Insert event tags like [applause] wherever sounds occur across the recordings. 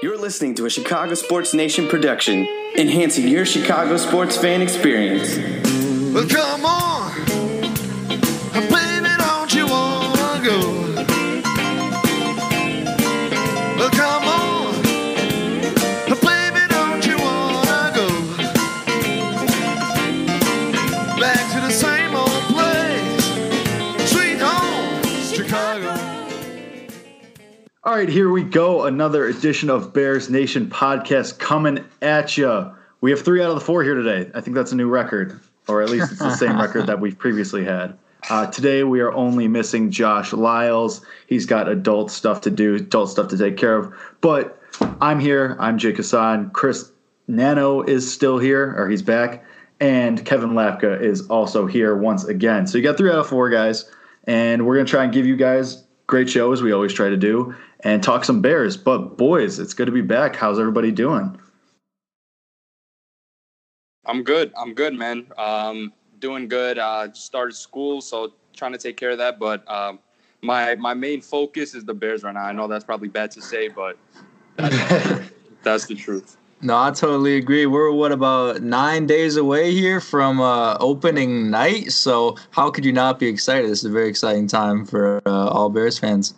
You're listening to a Chicago Sports Nation production, enhancing your Chicago sports fan experience. Well, come on, All right, here we go. Another edition of Bears Nation podcast coming at you. We have three out of the four here today. I think that's a new record, or at least it's the same [laughs] record that we've previously had. Uh, today we are only missing Josh Lyles. He's got adult stuff to do, adult stuff to take care of. But I'm here. I'm Jake Hassan. Chris Nano is still here, or he's back. And Kevin Lapka is also here once again. So you got three out of four guys. And we're going to try and give you guys great show as we always try to do and talk some Bears. But boys, it's good to be back. How's everybody doing? I'm good. I'm good, man. Um, doing good. Uh, just started school, so trying to take care of that. But um, my my main focus is the Bears right now. I know that's probably bad to say, but that's, [laughs] that's the truth. No, I totally agree. We're what about nine days away here from uh, opening night. So how could you not be excited? This is a very exciting time for uh, all Bears fans.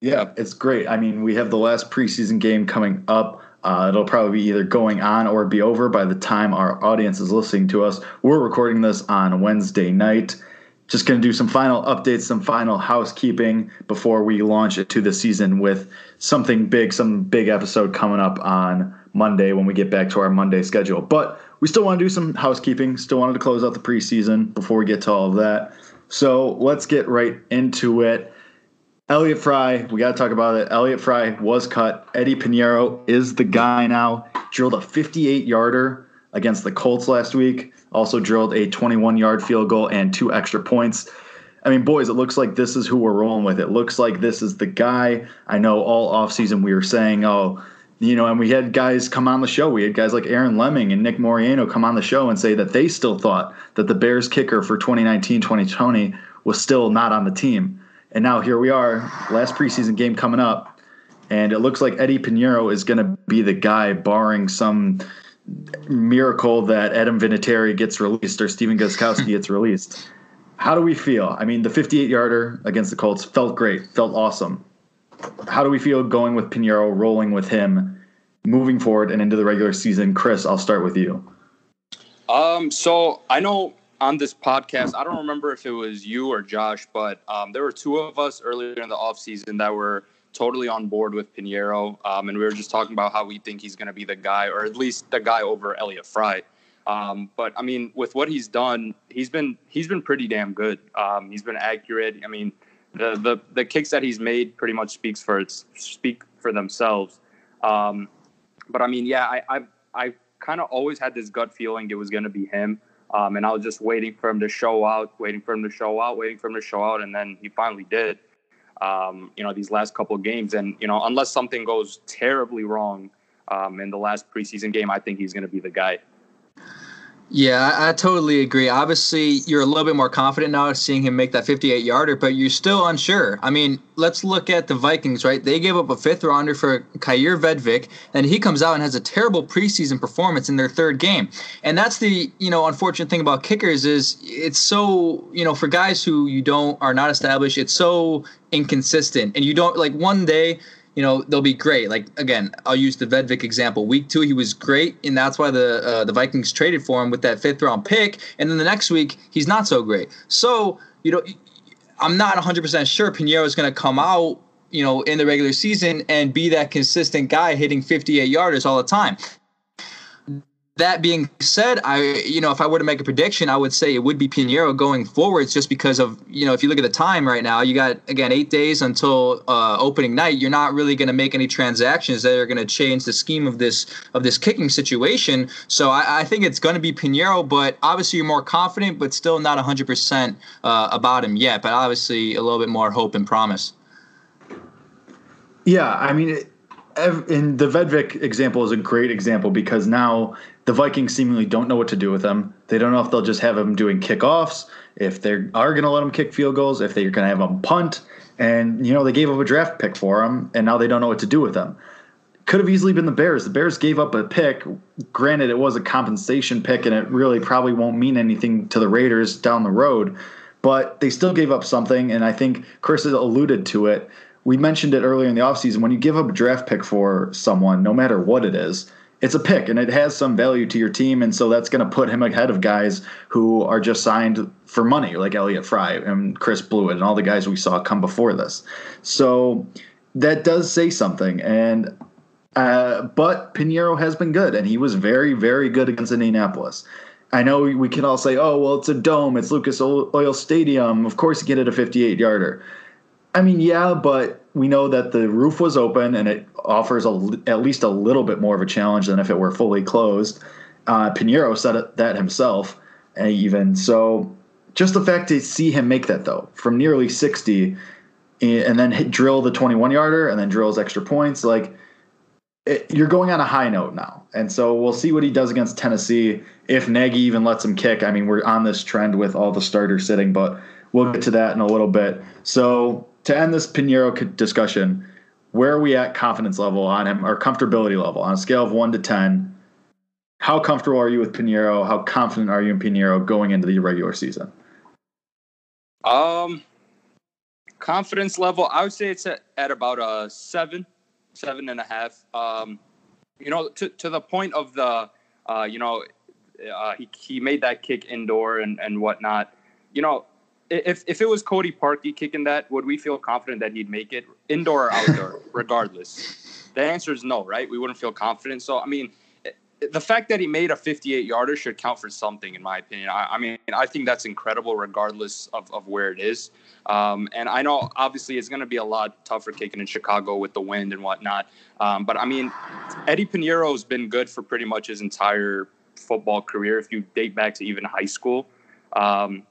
Yeah, it's great. I mean, we have the last preseason game coming up. Uh, it'll probably be either going on or be over by the time our audience is listening to us. We're recording this on Wednesday night. Just going to do some final updates, some final housekeeping before we launch into the season with something big, some big episode coming up on Monday when we get back to our Monday schedule. But we still want to do some housekeeping. Still wanted to close out the preseason before we get to all of that. So let's get right into it. Elliott Fry, we got to talk about it. Elliott Fry was cut. Eddy Piñeiro is the guy now. Drilled a 58 yarder against the Colts last week. Also drilled a 21 yard field goal and two extra points. I mean, boys, it looks like this is who we're rolling with. It looks like this is the guy. I know all offseason we were saying, oh, you know, and we had guys come on the show. We had guys like Aaron Leming and Nick Moriano come on the show and say that they still thought that the Bears kicker for 2019 2020 was still not on the team. And now here we are, last preseason game coming up, and it looks like Eddy Piñeiro is going to be the guy, barring some miracle that Adam Vinatieri gets released or Stephen Gostkowski [laughs] gets released. How do we feel? I mean, the 58 yarder against the Colts felt great, felt awesome. How do we feel going with Piñeiro, rolling with him, moving forward and into the regular season? Chris, I'll start with you. Um, so I know on this podcast, I don't remember if it was you or Josh, but um, there were two of us earlier in the offseason that were totally on board with Piñeiro. Um, and we were just talking about how we think he's going to be the guy, or at least the guy over Elliott Fry. Um, but I mean, with what he's done, he's been he's been pretty damn good. Um, he's been accurate. I mean, the, the the kicks that he's made pretty much speaks for its speak for themselves. Um, but I mean, yeah, I I, I kind of always had this gut feeling it was going to be him. Um, and I was just waiting for him to show out, waiting for him to show out, waiting for him to show out, and then he finally did. Um, you know, these last couple of games, and you know, unless something goes terribly wrong um, in the last preseason game, I think he's going to be the guy. Yeah, I, I, totally agree. Obviously, you're a little bit more confident now seeing him make that 58 yarder, but you're still unsure. I mean, let's look at the Vikings, right? They gave up a fifth rounder for Kaare Vedvik, and he comes out and has a terrible preseason performance in their third game. And that's the, you know, unfortunate thing about kickers is it's so, you know, for guys who you don't are not established, it's so inconsistent. And you don't like one day you know they'll be great. Like again, I'll use the Vedvik example. Week two, he was great, and that's why the uh, the Vikings traded for him with that fifth round pick. And then the next week, he's not so great. So you know, I'm not 100 percent sure Piñeiro is going to come out. You know, in the regular season and be that consistent guy hitting 58 yarders all the time that being said, I you know if I were to make a prediction, I would say it would be Piñeiro going forwards, just because of you know if you look at the time right now, you got again eight days until uh, opening night. You're not really going to make any transactions that are going to change the scheme of this of this kicking situation. So I, I think it's going to be Piñeiro, but obviously you're more confident, but still not 100 uh, percent about him yet. But obviously a little bit more hope and promise. Yeah, I mean. It- the Vedvik example is a great example because now the Vikings seemingly don't know what to do with him. They don't know if they'll just have him doing kickoffs, if they are going to let him kick field goals, if they're going to have him punt. And, you know, they gave up a draft pick for him, and now they don't know what to do with him. could have easily been the Bears. The Bears gave up a pick. Granted, it was a compensation pick, and it really probably won't mean anything to the Raiders down the road. But they still gave up something, and I think Chris has alluded to it. We mentioned it earlier in the offseason. When you give up a draft pick for someone, no matter what it is, it's a pick and it has some value to your team. And so that's going to put him ahead of guys who are just signed for money, like Elliott Fry and Chris Blewitt and all the guys we saw come before this. So that does say something. And, uh, but Piñeiro has been good and he was very, very good against Indianapolis. I know we can all say, oh, well, it's a dome, it's Lucas Oil Stadium. Of course, you get it a 58 yarder. I mean, yeah, but we know that the roof was open and it offers a, at least a little bit more of a challenge than if it were fully closed. Uh, Piñeiro said that himself, uh, even so. Just the fact to see him make that though, from nearly sixty, and then hit, drill the twenty-one yarder, and then drills extra points, like it, you're going on a high note now. And so we'll see what he does against Tennessee. If Nagy even lets him kick, I mean, we're on this trend with all the starters sitting, but we'll get to that in a little bit. So to end this Piñeiro discussion, where are we at confidence level on him or comfortability level on a scale of one to 10? How comfortable are you with Piñeiro? How confident are you in Piñeiro going into the regular season? Um, confidence level, I would say it's at, at about a seven, seven and a half. Um, you know, to, to the point of the, uh, you know, uh, he, he made that kick indoor and, and whatnot. You know, if if it was Cody Parkey kicking that, would we feel confident that he'd make it indoor or outdoor, [laughs] regardless? The answer is no, right? We wouldn't feel confident. So I mean, the fact that he made a 58 yarder should count for something, in my opinion. I, I mean, I think that's incredible, regardless of, of where it is. Um, and I know obviously it's going to be a lot tougher kicking in Chicago with the wind and whatnot. Um, but I mean, Eddy Piñeiro has been good for pretty much his entire football career. If you date back to even high school. Um,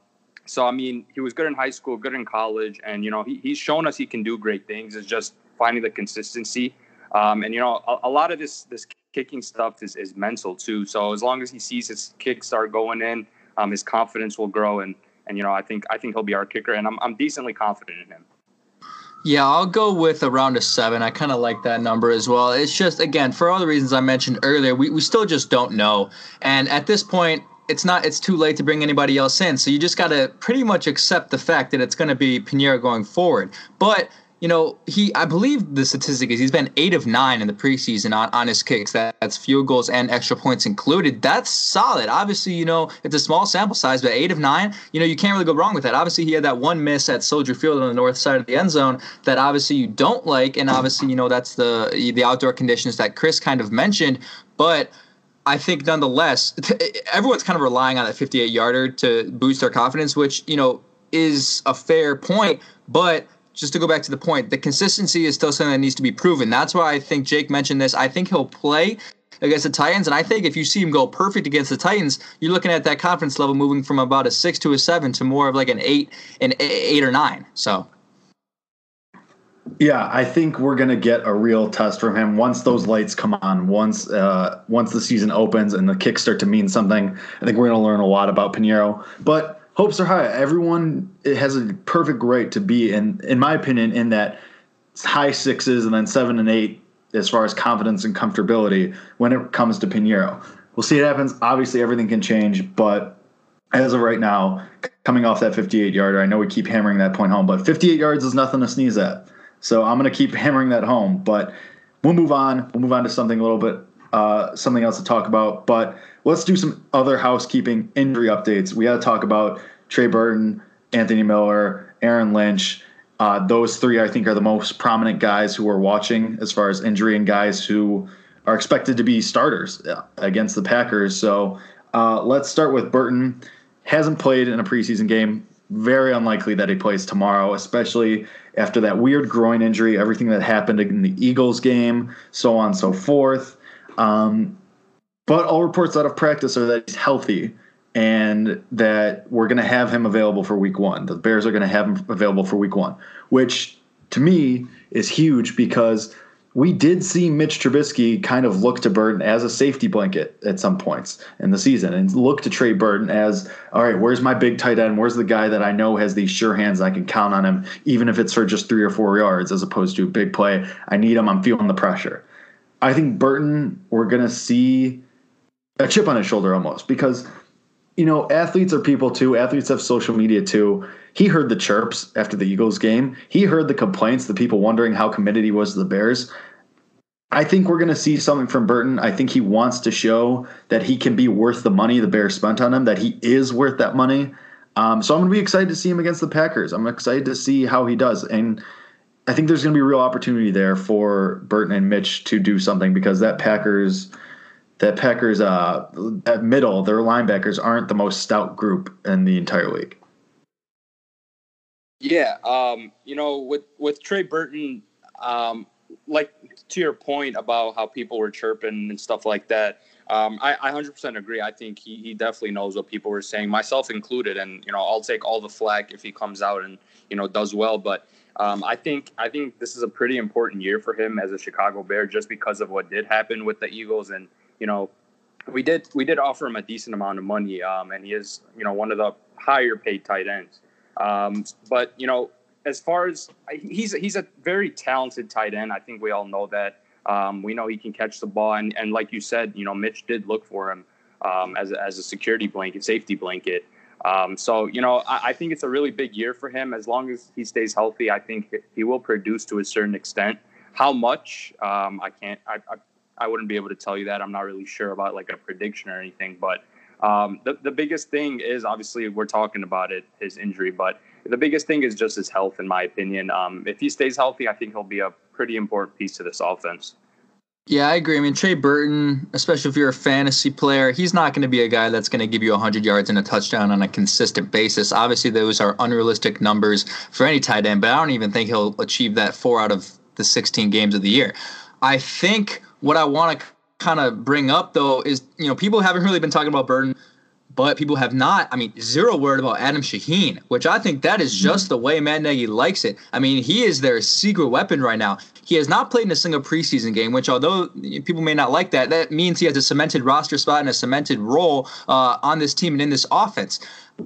so I mean, he was good in high school, good in college, and you know he, he's shown us he can do great things. It's just finding the consistency. Um, and you know, a, a, lot of this this kicking stuff is, is mental too. So as long as he sees his kicks start going in, um, his confidence will grow. And and you know, I think I think he'll be our kicker, and I'm I'm decently confident in him. Yeah, I'll go with around a seven. I kind of like that number as well. It's just, again, for all the reasons I mentioned earlier, we, we still just don't know. And at this point, it's not it's too late to bring anybody else in. So you just got to pretty much accept the fact that it's going to be Piñeiro going forward. But you know, he I believe the statistic is he's been eight of nine in the preseason on, on his kicks. That, that's field goals and extra points included. That's solid. Obviously, you know, it's a small sample size, but eight of nine, you know, you can't really go wrong with that. Obviously, he had that one miss at Soldier Field on the north side of the end zone that obviously you don't like, and obviously, you know, that's the the outdoor conditions that Chris kind of mentioned. But I think nonetheless, [laughs] everyone's kind of relying on that 58 yarder to boost their confidence, which, you know, is a fair point. But just to go back to the point, the consistency is still something that needs to be proven. That's why I think Jake mentioned this. I think he'll play against the Titans. And I think if you see him go perfect against the Titans, you're looking at that confidence level moving from about a six to a seven to more of like an eight, an eight or nine. So yeah, I think we're gonna get a real test from him once those lights come on. Once uh, once the season opens and the kicks start to mean something, I think we're gonna learn a lot about Piñeiro. But hopes are high. Everyone has a perfect right to be in, in my opinion, in that high sixes and then seven and eight as far as confidence and comfortability when it comes to Piñeiro. We'll see what happens. Obviously, everything can change, but as of right now, coming off that 58 yarder, I know we keep hammering that point home, but 58 yards is nothing to sneeze at. So I'm going to keep [laughs] hammering that home. But we'll move on. We'll move on to something a little bit, uh, something else to talk about. But let's do some other housekeeping injury updates. We got to talk about Trey Burton, Anthony Miller, Aaron Lynch. Uh, those three, I think, are the most prominent guys who are watching as far as injury and guys who are expected to be starters uh, against the Packers. So uh, let's start with Burton. Hasn't played in a preseason game. Very unlikely that he plays tomorrow, especially after that weird groin injury, everything that happened in the Eagles game, so on and so forth. Um, but all reports out of practice are that he's healthy and that we're going to have him available for week one. The Bears are going to have him available for week one, which to me is huge because – we did see Mitch Trubisky kind of look to Burton as a safety blanket at some points in the season and look to Trey Burton as, all right, where's my big tight end? Where's the guy that I know has these sure hands I can count on him, even if it's for just three or four yards as opposed to a big play? I need him. I'm feeling the pressure. I think Burton, we're going to see a chip on his shoulder almost because, you know, athletes are people too. Athletes have social media too. He heard the chirps after the Eagles game. He heard the complaints, the people wondering how committed he was to the Bears. I think we're going to see something from Burton. I think he wants to show that he can be worth the money the Bears spent on him, that he is worth that money. Um, so I'm going to be excited to see him against the Packers. I'm excited to see how he does. And I think there's going to be real opportunity there for Burton and Mitch to do something because that Packers that Packers uh at middle their linebackers aren't the most stout group in the entire league. Yeah, um, you know, with with Trey Burton, um, like to your point about how people were chirping and stuff like that. Um, I, I 100% agree. I think he, he definitely knows what people were saying, myself included. And you know, I'll take all the flack if he comes out and you know does well. But um, I think I think this is a pretty important year for him as a Chicago Bear, just because of what did happen with the Eagles, and you know, we did we did offer him a decent amount of money, um, and he is you know one of the higher paid tight ends. Um, but you know, as far as he's he's a very talented tight end, I think we all know that. Um, we know he can catch the ball, and, and like you said, you know, Mitch did look for him um, as as a security blanket, safety blanket. Um, so, you know, I, I, think it's a really big year for him. As long as he stays healthy, I think he will produce to a certain extent. How much? Um, I can't. I, I, I wouldn't be able to tell you that. I'm not really sure about like a prediction or anything. But um, the the biggest thing is obviously we're talking about it, his injury. But the biggest thing is just his health, in my opinion. Um, if he stays healthy, I think he'll be a pretty important piece to this offense. Yeah, I agree. I mean, Trey Burton, especially if you're a fantasy player, he's not going to be a guy that's going to give you 100 yards and a touchdown on a consistent basis. Obviously, those are unrealistic numbers for any tight end, but I don't even think he'll achieve that four out of the 16 games of the year. I think what I want to kind of bring up, though, is, you know, people haven't really been talking about Burton but people have not. I mean, zero word about Adam Shaheen, which I think that is just the way Matt Nagy likes it. I mean, he is their secret weapon right now. He has not played in a single preseason game, which although people may not like that, that means he has a cemented roster spot and a cemented role uh, on this team and in this offense.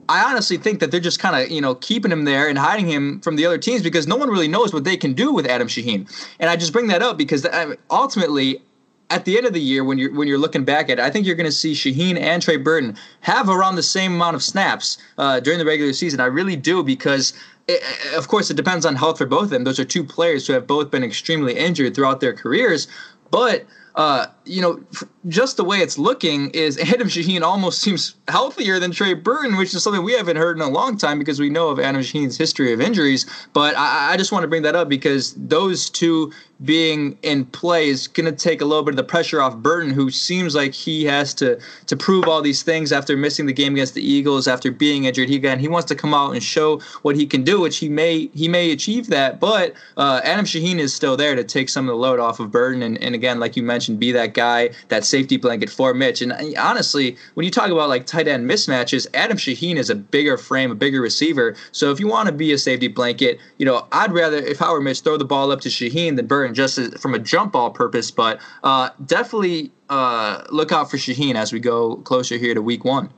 I honestly think that they're just kind of, you know, keeping him there and hiding him from the other teams because no one really knows what they can do with Adam Shaheen. And I just bring that up because ultimately, at the end of the year, when you're when you're looking back at it, I think you're going to see Shaheen and Trey Burton have around the same amount of snaps uh, during the regular season. I really do because. It, of course, it depends on health for both of them. Those are two players who have both been extremely injured throughout their careers. But uh, you know, just the way it's looking is [laughs] Adam Shaheen almost seems healthier than Trey Burton, which is something we haven't heard in a long time because we know of Adam Shaheen's history of injuries. But I, I just want to bring that up because those two being in play is going to take a little bit of the pressure off Burton, who seems like he has to to prove all these things after missing the game against the Eagles, after being injured. He again he wants to come out and show what he can do, which he may he may achieve that. But uh, Adam Shaheen is still there to take some of the load off of Burton, and, and again, like you mentioned, be that guy, that safety blanket for Mitch. And honestly, when you talk about like tight end mismatches, Adam Shaheen is a bigger frame, a bigger receiver. So if you want to be a safety blanket, you know, I'd rather if I were Mitch throw the ball up to Shaheen than Burton just as, from a jump ball purpose, but uh, definitely uh, look out for Shaheen as we go closer here to week one.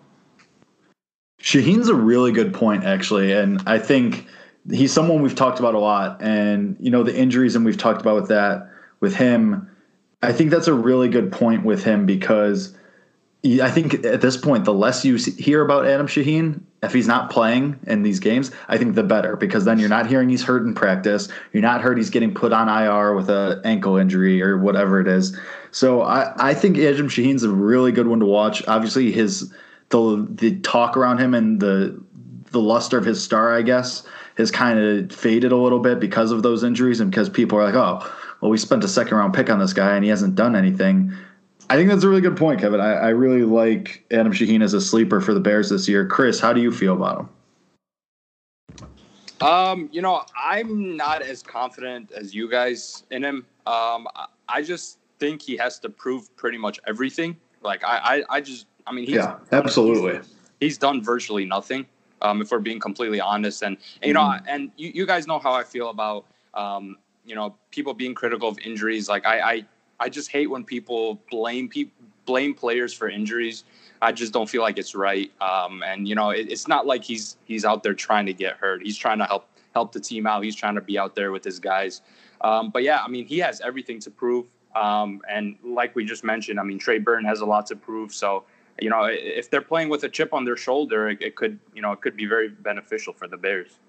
Shaheen's a really good point, actually, and I think he's someone we've talked about a lot. And you know the injuries, and we've talked about with that with him. I think that's a really good point with him because I think at this point, the less you hear about Adam Shaheen, if he's not playing in these games, I think the better because then you're not hearing he's hurt in practice. You're not heard he's getting put on IR with an ankle injury or whatever it is. So I, I think Adam Shaheen's a really good one to watch. Obviously, his the the talk around him and the the luster of his star, I guess, has kind of faded a little bit because of those injuries and because people are like, oh, well, we spent a second round pick on this guy and he hasn't done anything. I think that's a really good point, Kevin. I, I really like Adam Shaheen as a sleeper for the Bears this year. Chris, how do you feel about him? Um, you know, I'm not as confident as you guys in him. Um, I just think he has to prove pretty much everything. Like I, I, I just, I mean, he's, yeah, absolutely. He's, he's done virtually nothing. Um, if we're being completely honest, and, and you know, mm-hmm. and you, you guys know how I feel about, um, you know, people being critical of injuries. Like I, I I just hate when people blame people blame players for injuries. I just don't feel like it's right. Um, and you know, it, it's not like he's he's out there trying to get hurt. He's trying to help help the team out. He's trying to be out there with his guys. Um, but yeah, I mean, he has everything to prove. Um, and like we just mentioned, I mean, Trey Burton has a lot to prove. So, you know, if they're playing with a chip on their shoulder, it, it could, you know, it could be very beneficial for the Bears.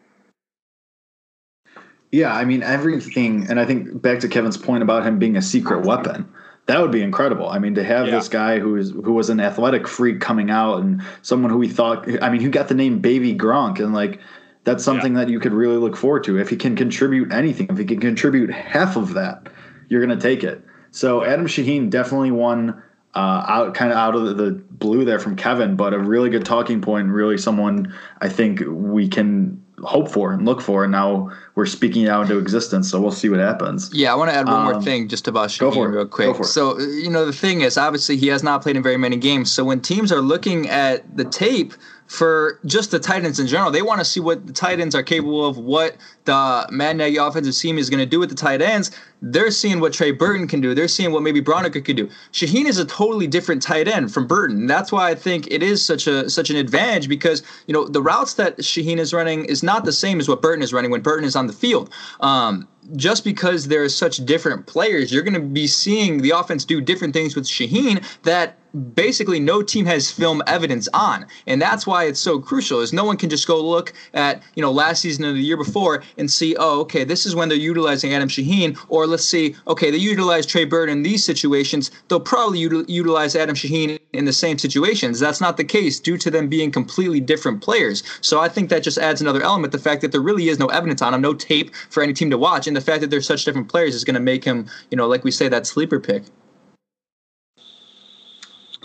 Yeah, I mean everything, and I think back to Kevin's point about him being a secret weapon. That would be incredible. I mean, to have Yeah. this guy who is who was an athletic freak coming out, and someone who we thought, I mean, who got the name Baby Gronk, and like that's something that you could really look forward to. If he can contribute anything, if he can contribute half of that, you're going to take it. So Adam Shaheen definitely won uh, out kind of out of the, the blue there from Kevin, but a really good talking point, and really someone I think we can hope for and look for. And now we're speaking it out into existence, so we'll see what happens. Yeah, I want to add one more Um, thing just about Shaheen real quick. So, uh, you know, the thing is, obviously, he has not played in very many games. So when teams are looking at the tape for just the Titans in general, they want to see what the Titans are capable of, what the Matt Nagy offensive scheme is going to do with the tight ends. They're seeing what Trey Burton can do. They're seeing what maybe Braunecker could do. Shaheen is a totally different tight end from Burton. That's why I think it is such a such an advantage because you know the routes that Shaheen is running is not the same as what Burton is running when Burton is on the field. Um, just because there are such different players, you're going to be seeing the offense do different things with Shaheen that basically no team has film evidence on. And that's why it's so crucial is no one can just go look at you know last season or the year before and see oh okay this is when they're utilizing adam shaheen or let's see okay they utilize trey burton these situations they'll probably util- utilize adam shaheen in the same situations. That's not the case due to them being completely different players. So i think that just adds another element the fact that there really is no evidence on him no tape for any team to watch and the fact that they're such different players is going to make him you know like we say that sleeper pick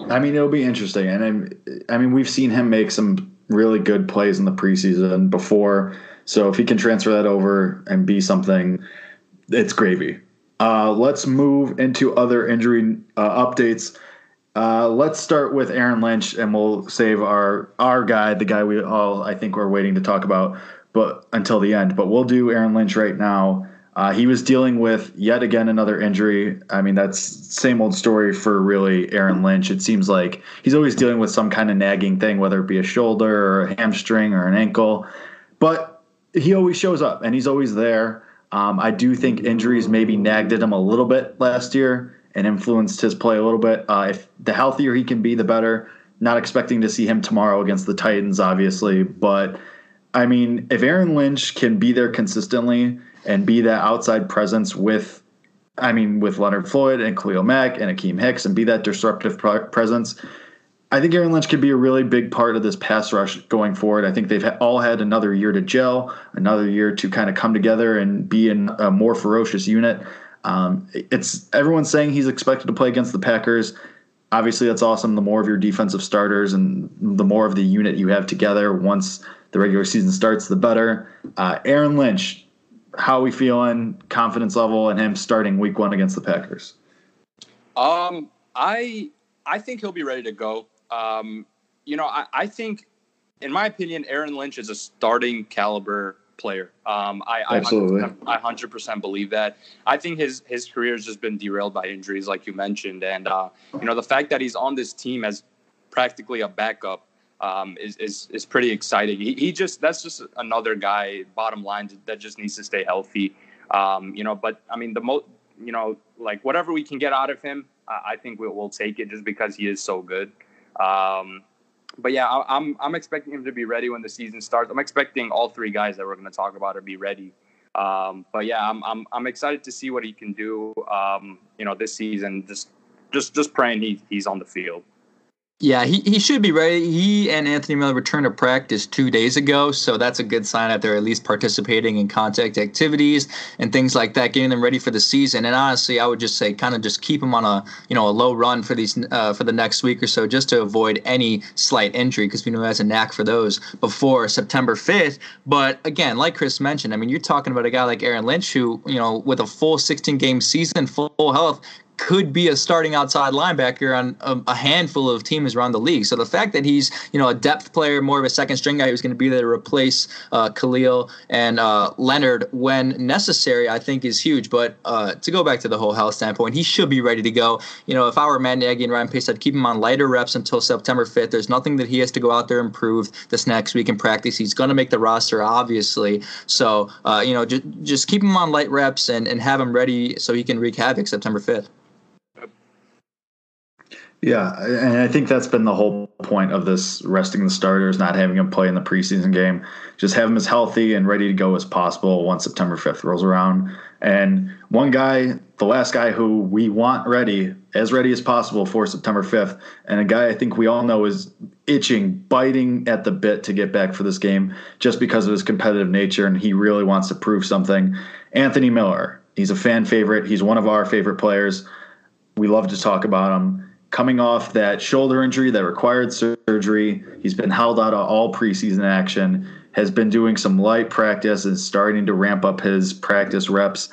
I mean, it'll be interesting, and I'm, I mean, we've seen him make some really good plays in the preseason before. So if he can transfer that over and be something, it's gravy. Uh, let's move into other injury uh, updates. Uh, let's start with Aaron Lynch, and we'll save our our guy, the guy we all I think we're waiting to talk about, but until the end. But we'll do Aaron Lynch right now. Uh, he was dealing with yet again another injury. I mean, that's same old story for really Aaron Lynch. It seems like he's always dealing with some kind of nagging thing, whether it be a shoulder or a hamstring or an ankle. But he always shows up and he's always there. Um, I do think injuries maybe nagged at him a little bit last year and influenced his play a little bit. Uh, if the healthier he can be, the better. Not expecting to see him tomorrow against the Titans, obviously, but I mean, if Aaron Lynch can be there consistently and be that outside presence with, I mean, with Leonard Floyd and Khalil Mack and Akiem Hicks and be that disruptive presence, I think Aaron Lynch could be a really big part of this pass rush going forward. I think they've all had another year to gel, another year to kind of come together and be in a more ferocious unit. Um, it's everyone's saying he's expected to play against the Packers. Obviously, that's awesome. The more of your defensive starters and the more of the unit you have together once the regular season starts, the better. Uh, Aaron Lynch, how are we feeling? Confidence level and him starting Week One against the Packers. Um, I I think he'll be ready to go. Um, you know, I, I think, in my opinion, Aaron Lynch is a starting caliber player. Um, I I Absolutely. 100%, I hundred percent believe that. I think his his career has just been derailed by injuries, like you mentioned, and uh, you know the fact that he's on this team as practically a backup um, is, is is pretty exciting. He, he just that's just another guy. Bottom line, that just needs to stay healthy. Um, you know, but I mean the most you know like whatever we can get out of him, I, I think we'll, we'll take it just because he is so good. Um, but yeah, I, I'm I'm expecting him to be ready when the season starts. I'm expecting all three guys that we're going to talk about to be ready. Um, but yeah, I'm I'm I'm excited to see what he can do. Um, you know, this season. Just just just praying he he's on the field. Yeah, he, he should be ready. He and Anthony Miller returned to practice two days ago, so that's a good sign that they're at least participating in contact activities and things like that, getting them ready for the season. And honestly, I would just say kind of just keep them on a you know a low run for these uh, for the next week or so, just to avoid any slight injury, because we know he has a knack for those before September fifth. But again, like Chris mentioned, I mean, you're talking about a guy like Aaron Lynch, who you know with a full 16 game season, full health could be a starting outside linebacker on a, a, handful of teams around the league. So the fact that he's you know a depth player, more of a second string guy who's going to be there to replace uh, Khalil and uh, Leonard when necessary, I think is huge. But uh, to go back to the whole health standpoint, he should be ready to go. You know, if I were Matt Nagy and Ryan Pace, I'd keep him on lighter reps until September 5th. There's nothing that he has to go out there and prove this next week in practice. He's going to make the roster, obviously. So uh, you know, just just keep him on light reps and and have him ready so he can wreak havoc September 5th. Yeah, and I think that's been the whole point of this resting the starters, not having them play in the preseason game. Just have them as healthy and ready to go as possible once September 5th rolls around. And one guy, the last guy who we want ready, as ready as possible for September 5th, and a guy I think we all know is itching, biting at the bit to get back for this game just because of his competitive nature, and he really wants to prove something. Anthony Miller. He's a fan favorite. He's one of our favorite players. We love to talk about him coming off that shoulder injury that required surgery. He's been held out of all preseason action, has been doing some light practice and starting to ramp up his practice reps.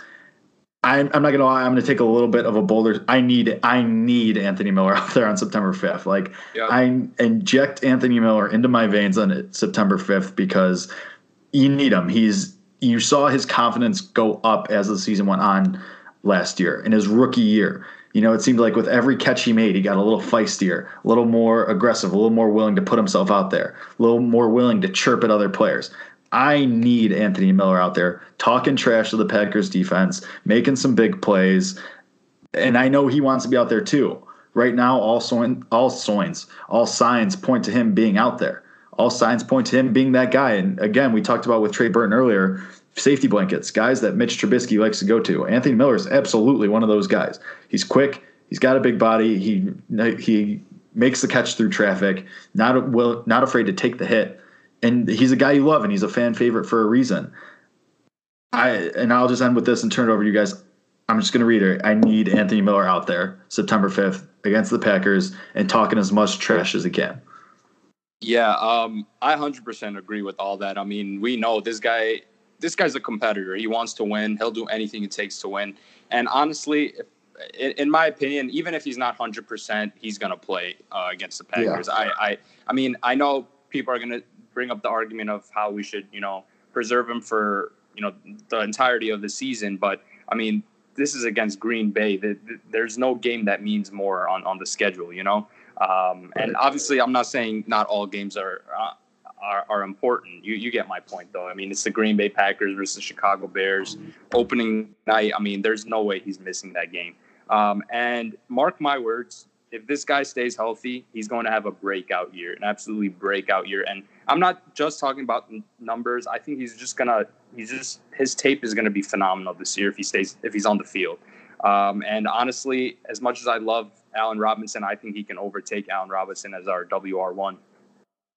I'm, I'm not gonna lie. I'm gonna take a little bit of a bolder. I need I need Anthony Miller [laughs] out there on September 5th. Like. I inject Anthony Miller into my veins on September 5th because you need him. He's you saw his confidence go up as the season went on last year in his rookie year. You know, it seemed like with every catch he made, he got a little feistier, a little more aggressive, a little more willing to put himself out there, a little more willing to chirp at other players. I need Anthony Miller out there talking trash to the Packers defense, making some big plays. And I know he wants to be out there too. Right now, all, soin, all signs, all signs point to him being out there. All signs point to him being that guy. And again, we talked about with Trey Burton earlier safety blankets, guys that Mitch Trubisky likes to go to. Anthony Miller is absolutely one of those guys. He's quick. He's got a big body. He he makes the catch through traffic. Not will not afraid to take the hit, and he's a guy you love, and he's a fan favorite for a reason. I and I'll just end with this and turn it over to you guys. I'm just going to read it. I need Anthony Miller out there September 5th against the Packers and talking as much trash as he can. Yeah, um, I 100% agree with all that. I mean, we know this guy this guy's a competitor. He wants to win. He'll do anything it takes to win. And honestly, if, in my opinion, even if he's not hundred percent, he's going to play uh, against the Packers. Yeah. I, I, I mean, I know people are going to bring up the argument of how we should, you know, preserve him for you know the entirety of the season. But I mean, this is against Green Bay. There's no game that means more on on the schedule, you know. Um, and obviously, I'm not saying not all games are. Uh, are, are important. You you get my point though. I mean, it's the Green Bay Packers versus the Chicago Bears opening night. I mean, there's no way he's missing that game. Um, and mark my words, if this guy stays healthy, he's going to have a breakout year, an absolutely breakout year. And I'm not just talking about numbers. I think he's just gonna he's just his tape is going to be phenomenal this year if he stays if he's on the field. Um, and honestly, as much as I love Allen Robinson, I think he can overtake Allen Robinson as our WR one.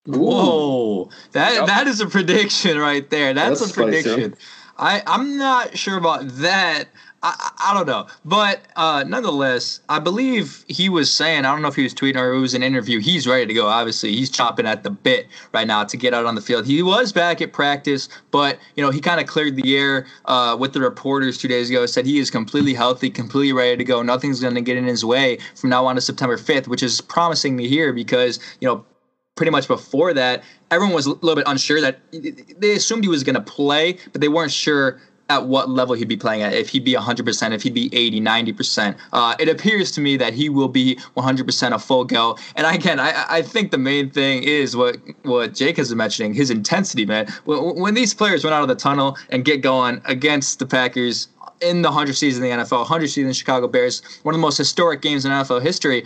Whoa, that yep. that is a prediction right there. That's, That's a prediction. Spicy. I I'm not sure about that. I, I don't know, but uh, nonetheless, I believe he was saying I don't know if he was tweeting or it was an interview. He's ready to go. Obviously, he's chopping at the bit right now to get out on the field. He was back at practice, but you know he kind of cleared the air uh, with the reporters two days ago. Said he is completely healthy, completely ready to go. Nothing's going to get in his way from now on to September 5th, which is promising to hear because you know pretty much before that, everyone was a little bit unsure that they assumed he was going to play, but they weren't sure at what level he'd be playing at, if he'd be 100%, if he'd be 80, 90%. Uh, it appears to me that he will be 100% a full go. And again, I, I think the main thing is what, what Jake has been mentioning, his intensity, man. When, when these players run out of the tunnel and get going against the Packers in the 100 season in the NFL, 100 season Chicago Bears, one of the most historic games in NFL history,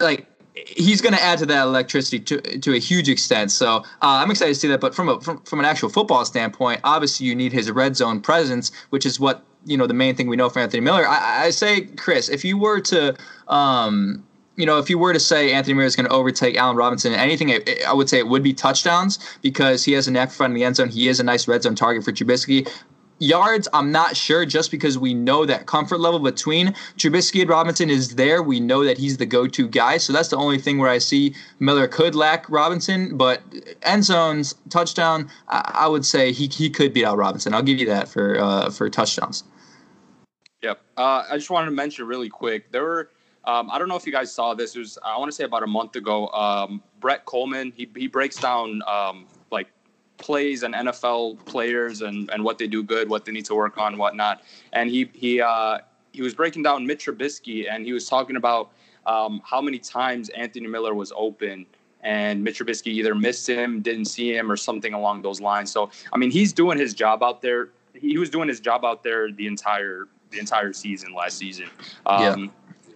like he's going to add to that electricity to to a huge extent. So uh, I'm excited to see that. But from a from, from an actual football standpoint, obviously you need his red zone presence, which is what you know the main thing we know for Anthony Miller. I, I say, Chris, if you were to um, you know, if you were to say Anthony Miller is going to overtake Allen Robinson in anything, I would say it would be touchdowns because he has a knack for finding the end zone. He is a nice red zone target for Trubisky yards, I'm not sure just because we know that comfort level between Trubisky and Robinson is there. We know that he's the go to guy. So that's the only thing where I see Miller could lack Robinson. But end zones, touchdown, I, would say he, he could beat out Robinson. I'll give you that for, uh, for touchdowns. Yep. Uh, I just wanted to mention really quick there were. Um, I don't know if you guys saw this. It was I want to say about a month ago. Um, Brett Kollmann he he breaks down um, plays and NFL players and, and what they do good, what they need to work on, whatnot. And he he uh, he was breaking down Mitch Trubisky and he was talking about um, how many times Anthony Miller was open and Mitch Trubisky either missed him, didn't see him, or something along those lines. So I mean, he's doing his job out there. He was doing his job out there the entire the entire season last season. Um, yeah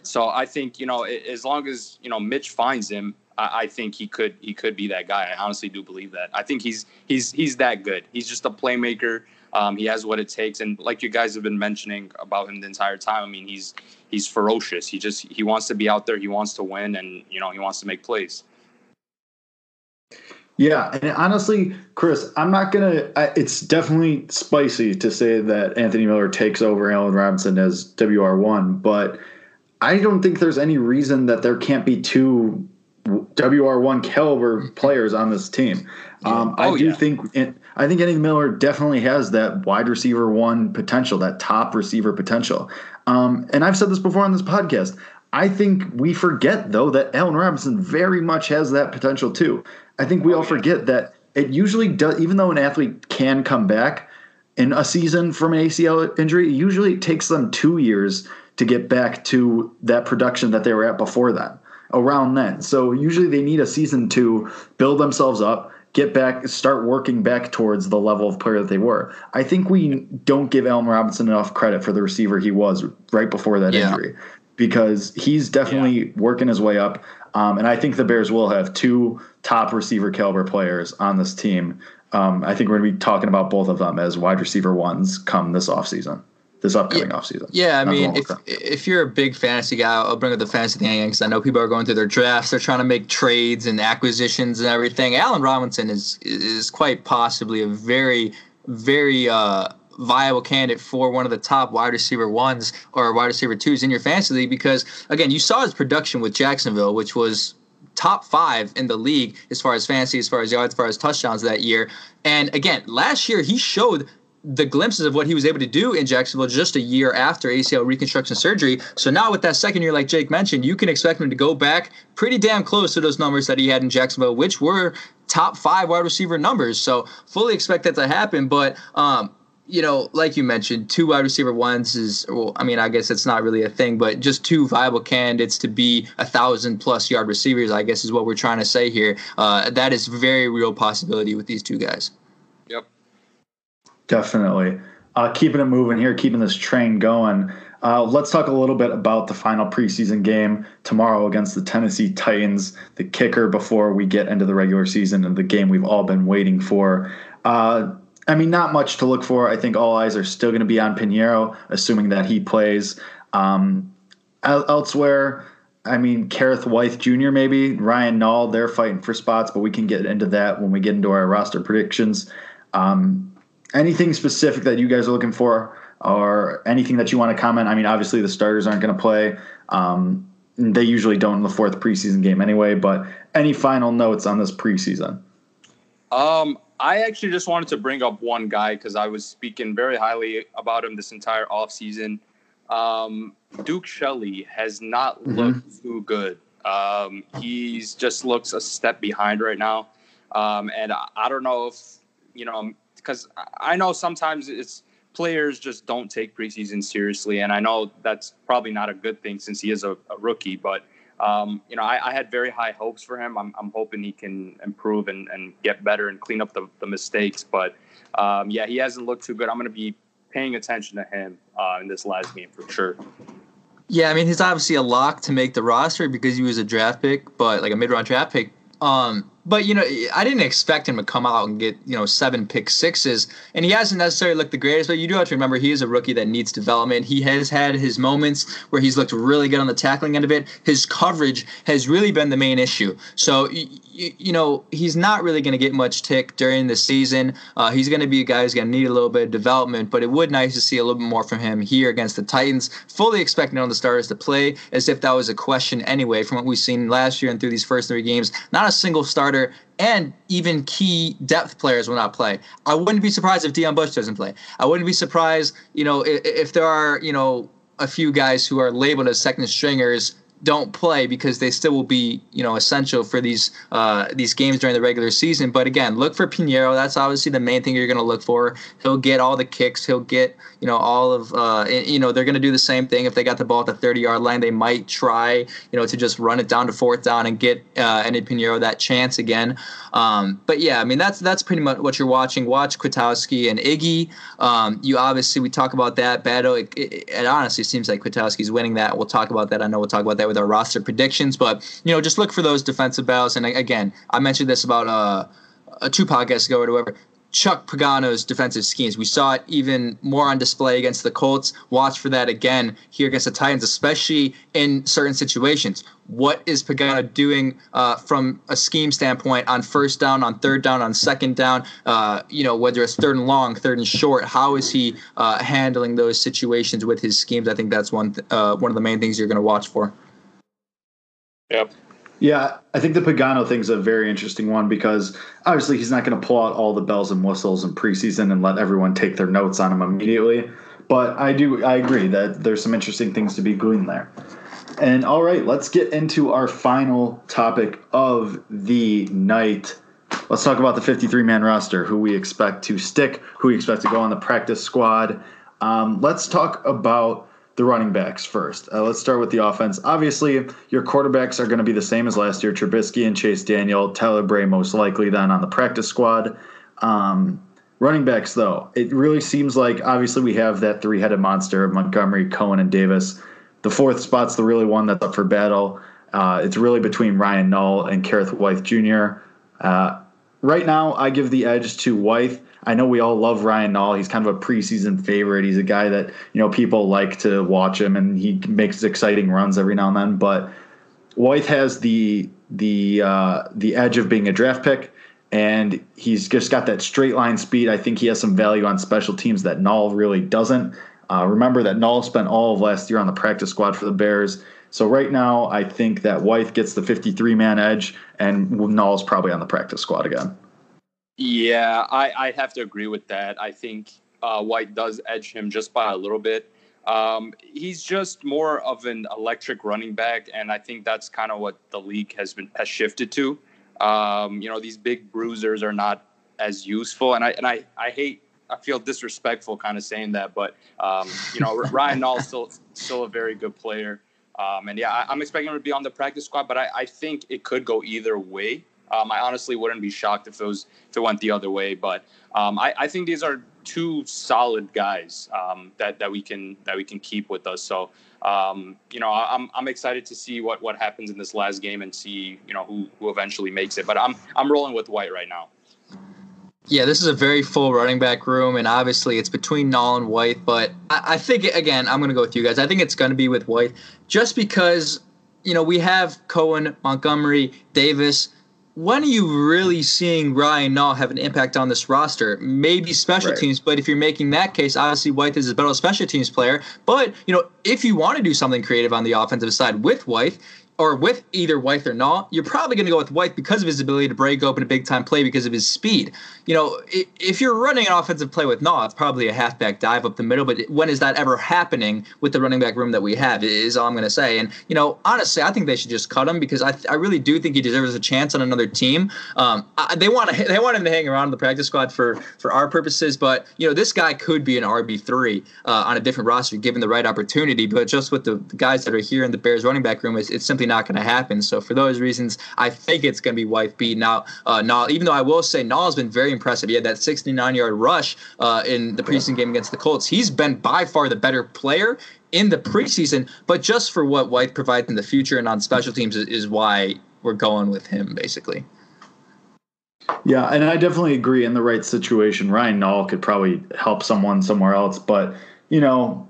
So I think you know as long as you know Mitch finds him, I, I think he could he could be that guy. I honestly do believe that. I think he's he's he's that good. He's just a playmaker. Um, he has what it takes, and like you guys have been mentioning about him the entire time. I mean, he's he's ferocious. He just he wants to be out there. He wants to win, and you know he wants to make plays. Yeah, and honestly, Chris, I'm not gonna. I, it's definitely spicy to say that Anthony Miller takes over Allen Robinson as WR one, but I don't think there's any reason that there can't be two WR one caliber players on this team. Um, oh, I do yeah. think I think Eddie Miller definitely has that wide receiver one potential, that top receiver potential. Um, and I've said this before on this podcast. I think we forget though that Allen Robinson very much has that potential too. I think we all forget that it usually does, even though an athlete can come back in a season from an ACL injury, it usually it takes them two years to get back to that production that they were at before that, around then. So usually they need a season to build themselves up, get back, start working back towards the level of player that they were. I think we don't give Allen Robinson enough credit for the receiver he was right before that yeah. injury because he's definitely yeah. working his way up. Um, and I think the Bears will have two top receiver caliber players on this team. Um, I think we're going to be talking about both of them as wide receiver ones come this offseason, this upcoming yeah. offseason. Yeah, I mean, if, if you're a big fantasy guy, I'll bring up the fantasy thing because I know people are going through their drafts. They're trying to make trades and acquisitions and everything. Allen Robinson is is quite possibly a very, very uh, viable candidate for one of the top wide receiver ones or wide receiver twos in your fantasy league because again you saw his production with Jacksonville which was top five in the league as far as fantasy as far as yards as far as touchdowns that year and again last year he showed the glimpses of what he was able to do in Jacksonville just a year after ACL reconstruction surgery. So now with that second year, like Jake mentioned, you can expect him to go back pretty damn close to those numbers that he had in Jacksonville, which were top five wide receiver numbers. So fully expect that to happen. But um, you know, like you mentioned, two wide receiver ones is, well, I mean, I guess it's not really a thing, but just two viable candidates to be a thousand plus yard receivers, I guess is what we're trying to say here. Uh, that is very real possibility with these two guys. Definitely. Uh, keeping it moving here, keeping this train going. Uh, let's talk a little bit about the final preseason game tomorrow against the Tennessee Titans, the kicker before we get into the regular season and the game we've all been waiting for. Uh, I mean, not much to look for. I think all eyes are still going to be on Pineiro, assuming that he plays. Um, elsewhere, I mean, Kerrith Whyte Jr., maybe, Ryan Nall, they're fighting for spots, but we can get into that when we get into our roster predictions. Um, anything specific that you guys are looking for or anything that you want to comment? I mean, obviously the starters aren't going to play. Um, they usually don't in the fourth preseason game anyway, but any final notes on this preseason? Um, I actually just wanted to bring up one guy because I was speaking very highly about him this entire offseason. Um, Duke Shelley has not mm-hmm. looked too good. Um, he's just looks a step behind right now. Um, and I, I, don't know if, you know, because I know sometimes it's players just don't take preseason seriously. And I know that's probably not a good thing since he is a, a rookie, but – um, you know, I, I, had very high hopes for him. I'm, I'm hoping he can improve and, and get better and clean up the, the mistakes. But um, yeah, he hasn't looked too good. I'm going to be paying attention to him uh, in this last game for sure. Yeah, I mean, he's obviously a lock to make the roster because he was a draft pick, but like a mid round draft pick. Um, but you know, I didn't expect him to come out and get you know seven pick sixes, and he hasn't necessarily looked the greatest. But you do have to remember he is a rookie that needs development. He has had his moments where he's looked really good on the tackling end of it. His coverage has really been the main issue. So you, you know he's not really going to get much tick during the season. Uh, he's going to be a guy who's going to need a little bit of development. But it would nice to see a little bit more from him here against the Titans. Fully expecting on the starters to play as if that was a question anyway from what we've seen last year and through these first three games. Not a single starter and even key depth players will not play. I wouldn't be surprised if Deon Bush doesn't play. I wouldn't be surprised, you know, if, if there are, you know, a few guys who are labeled as second stringers don't play because they still will be you know essential for these uh, these games during the regular season. But again, look for Piñeiro. That's obviously the main thing you're going to look for. He'll get all the kicks. He'll get you know all of uh, you know they're going to do the same thing if they got the ball at the 30 yard line. They might try you know to just run it down to fourth down and get uh, Eddy Piñeiro that chance again. Um, but yeah, I mean that's that's pretty much what you're watching. Watch Kwiatkoski and Iggy. Um, you obviously we talk about that battle. It, it, it honestly seems like Kwiatkoski's winning that. We'll talk about that. I know we'll talk about that with our roster predictions. But you know, just look for those defensive battles. And again, I mentioned this about uh, uh two podcasts ago or whatever. Chuck Pagano's defensive schemes. We saw it even more on display against the Colts. Watch for that again here against the Titans, especially in certain situations. What is Pagano doing uh, from a scheme standpoint on first down, on third down, on second down? Uh, you know, whether it's third and long, third and short. How is he uh, handling those situations with his schemes? I think that's one th- uh, one of the main things you're going to watch for. Yep. Yeah, I think the Pagano thing's a very interesting one because obviously he's not going to pull out all the bells and whistles in preseason and let everyone take their notes on him immediately. But I do, I agree that there's some interesting things to be gleaned there. And all right, let's get into our final topic of the night. Let's talk about the 53 man roster, who we expect to stick, who we expect to go on the practice squad. Um, let's talk about the running backs first. Uh, let's start with the offense. Obviously, your quarterbacks are going to be the same as last year Trubisky and Chase Daniel, Tyler Bray most likely then on the practice squad. Um, running backs, though, it really seems like obviously we have that three headed monster of Montgomery, Cohen, and Davis. The fourth spot's the really one that's up for battle. Uh, it's really between Ryan Nall and Kerrith Whyte Jr. Uh, right now, I give the edge to Whyte I know we all love Ryan Nall. He's kind of a preseason favorite. He's a guy that you know people like to watch him, and he makes exciting runs every now and then. But Whyte has the the uh, the edge of being a draft pick, and he's just got that straight line speed. I think he has some value on special teams that Nall really doesn't. Uh, remember that Nall spent all of last year on the practice squad for the Bears. So right now, I think that Whyte gets the 53 man edge, and Nall's probably on the practice squad again. Yeah, I, I have to agree with that. I think uh, Whyte does edge him just by a little bit. Um, he's just more of an electric running back, and I think that's kind of what the league has been has shifted to. Um, you know, these big bruisers are not as useful, and I and I I hate I feel disrespectful kind of saying that, but um, you know, Ryan Nall still still a very good player, um, and yeah, I, am expecting him to be on the practice squad, but I, I think it could go either way. Um, I honestly wouldn't be shocked if was if it went the other way. But um, I, I, think these are two solid guys um, that that we can that we can keep with us. So um, you know, I'm I'm excited to see what what happens in this last game and see you know who who eventually makes it. But I'm I'm rolling with Whyte right now. Yeah, this is a very full running back room, and obviously it's between Nall and Whyte. But I, I think again, I'm going to go with you guys. I think it's going to be with Whyte, just because you know we have Cohen, Montgomery, Davis when are you really seeing Ryan Nall have an impact on this roster? Maybe special right. teams, but if you're making that case, obviously Whyte is a better special teams player. But you know, if you want to do something creative on the offensive side with Whyte, or with either Whyte or Nall, you're probably going to go with Whyte because of his ability to break open a big time play because of his speed. You know, if you're running an offensive play with Nall, it's probably a halfback dive up the middle. But when is that ever happening with the running back room that we have? Is all I'm going to say. And you know, honestly, I think they should just cut him because I, I really do think he deserves a chance on another team. Um, I, they want to [laughs] they want him to hang around the practice squad for for our purposes, but you know, this guy could be an RB three uh, on a different roster given the right opportunity. But just with the, the guys that are here in the Bears running back room, it's, it's simply not going to happen. So for those reasons, I think it's going to be Whyte B. Now, uh, Nall, even though I will say Nall has been very impressive. He had that 69 yard rush uh, in the preseason game against the Colts. He's been by far the better player in the preseason, but just for what Whyte provides in the future and on special teams is, is why we're going with him, basically. Yeah, and I definitely agree. In the right situation, Ryan Nall could probably help someone somewhere else, but you know,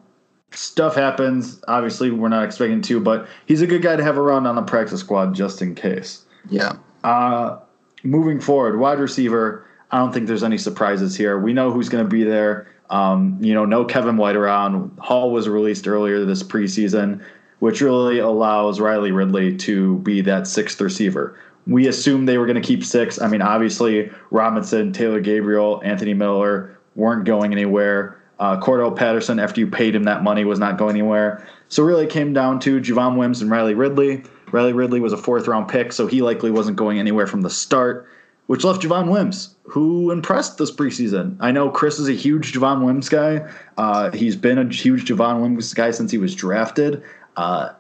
stuff happens. Obviously, we're not expecting to, but he's a good guy to have around on the practice squad just in case. Yeah. Uh, moving forward, wide receiver. I don't think there's any surprises here. We know who's going to be there. Um, you know, no Kevin White around. Hall was released earlier this preseason, which really allows Riley Ridley to be that sixth receiver. We assumed they were going to keep six. I mean, obviously, Robinson, Taylor Gabriel, Anthony Miller weren't going anywhere. Uh, Cordarrelle Patterson, after you paid him that money, was not going anywhere. So really, it came down to Javon Wims and Riley Ridley. Riley Ridley was a fourth round pick, so he likely wasn't going anywhere from the start, which left Javon Wims, who impressed this preseason. I know Chris is a huge Javon Wims guy. Uh, he's been a huge Javon Wims guy since he was drafted. Uh,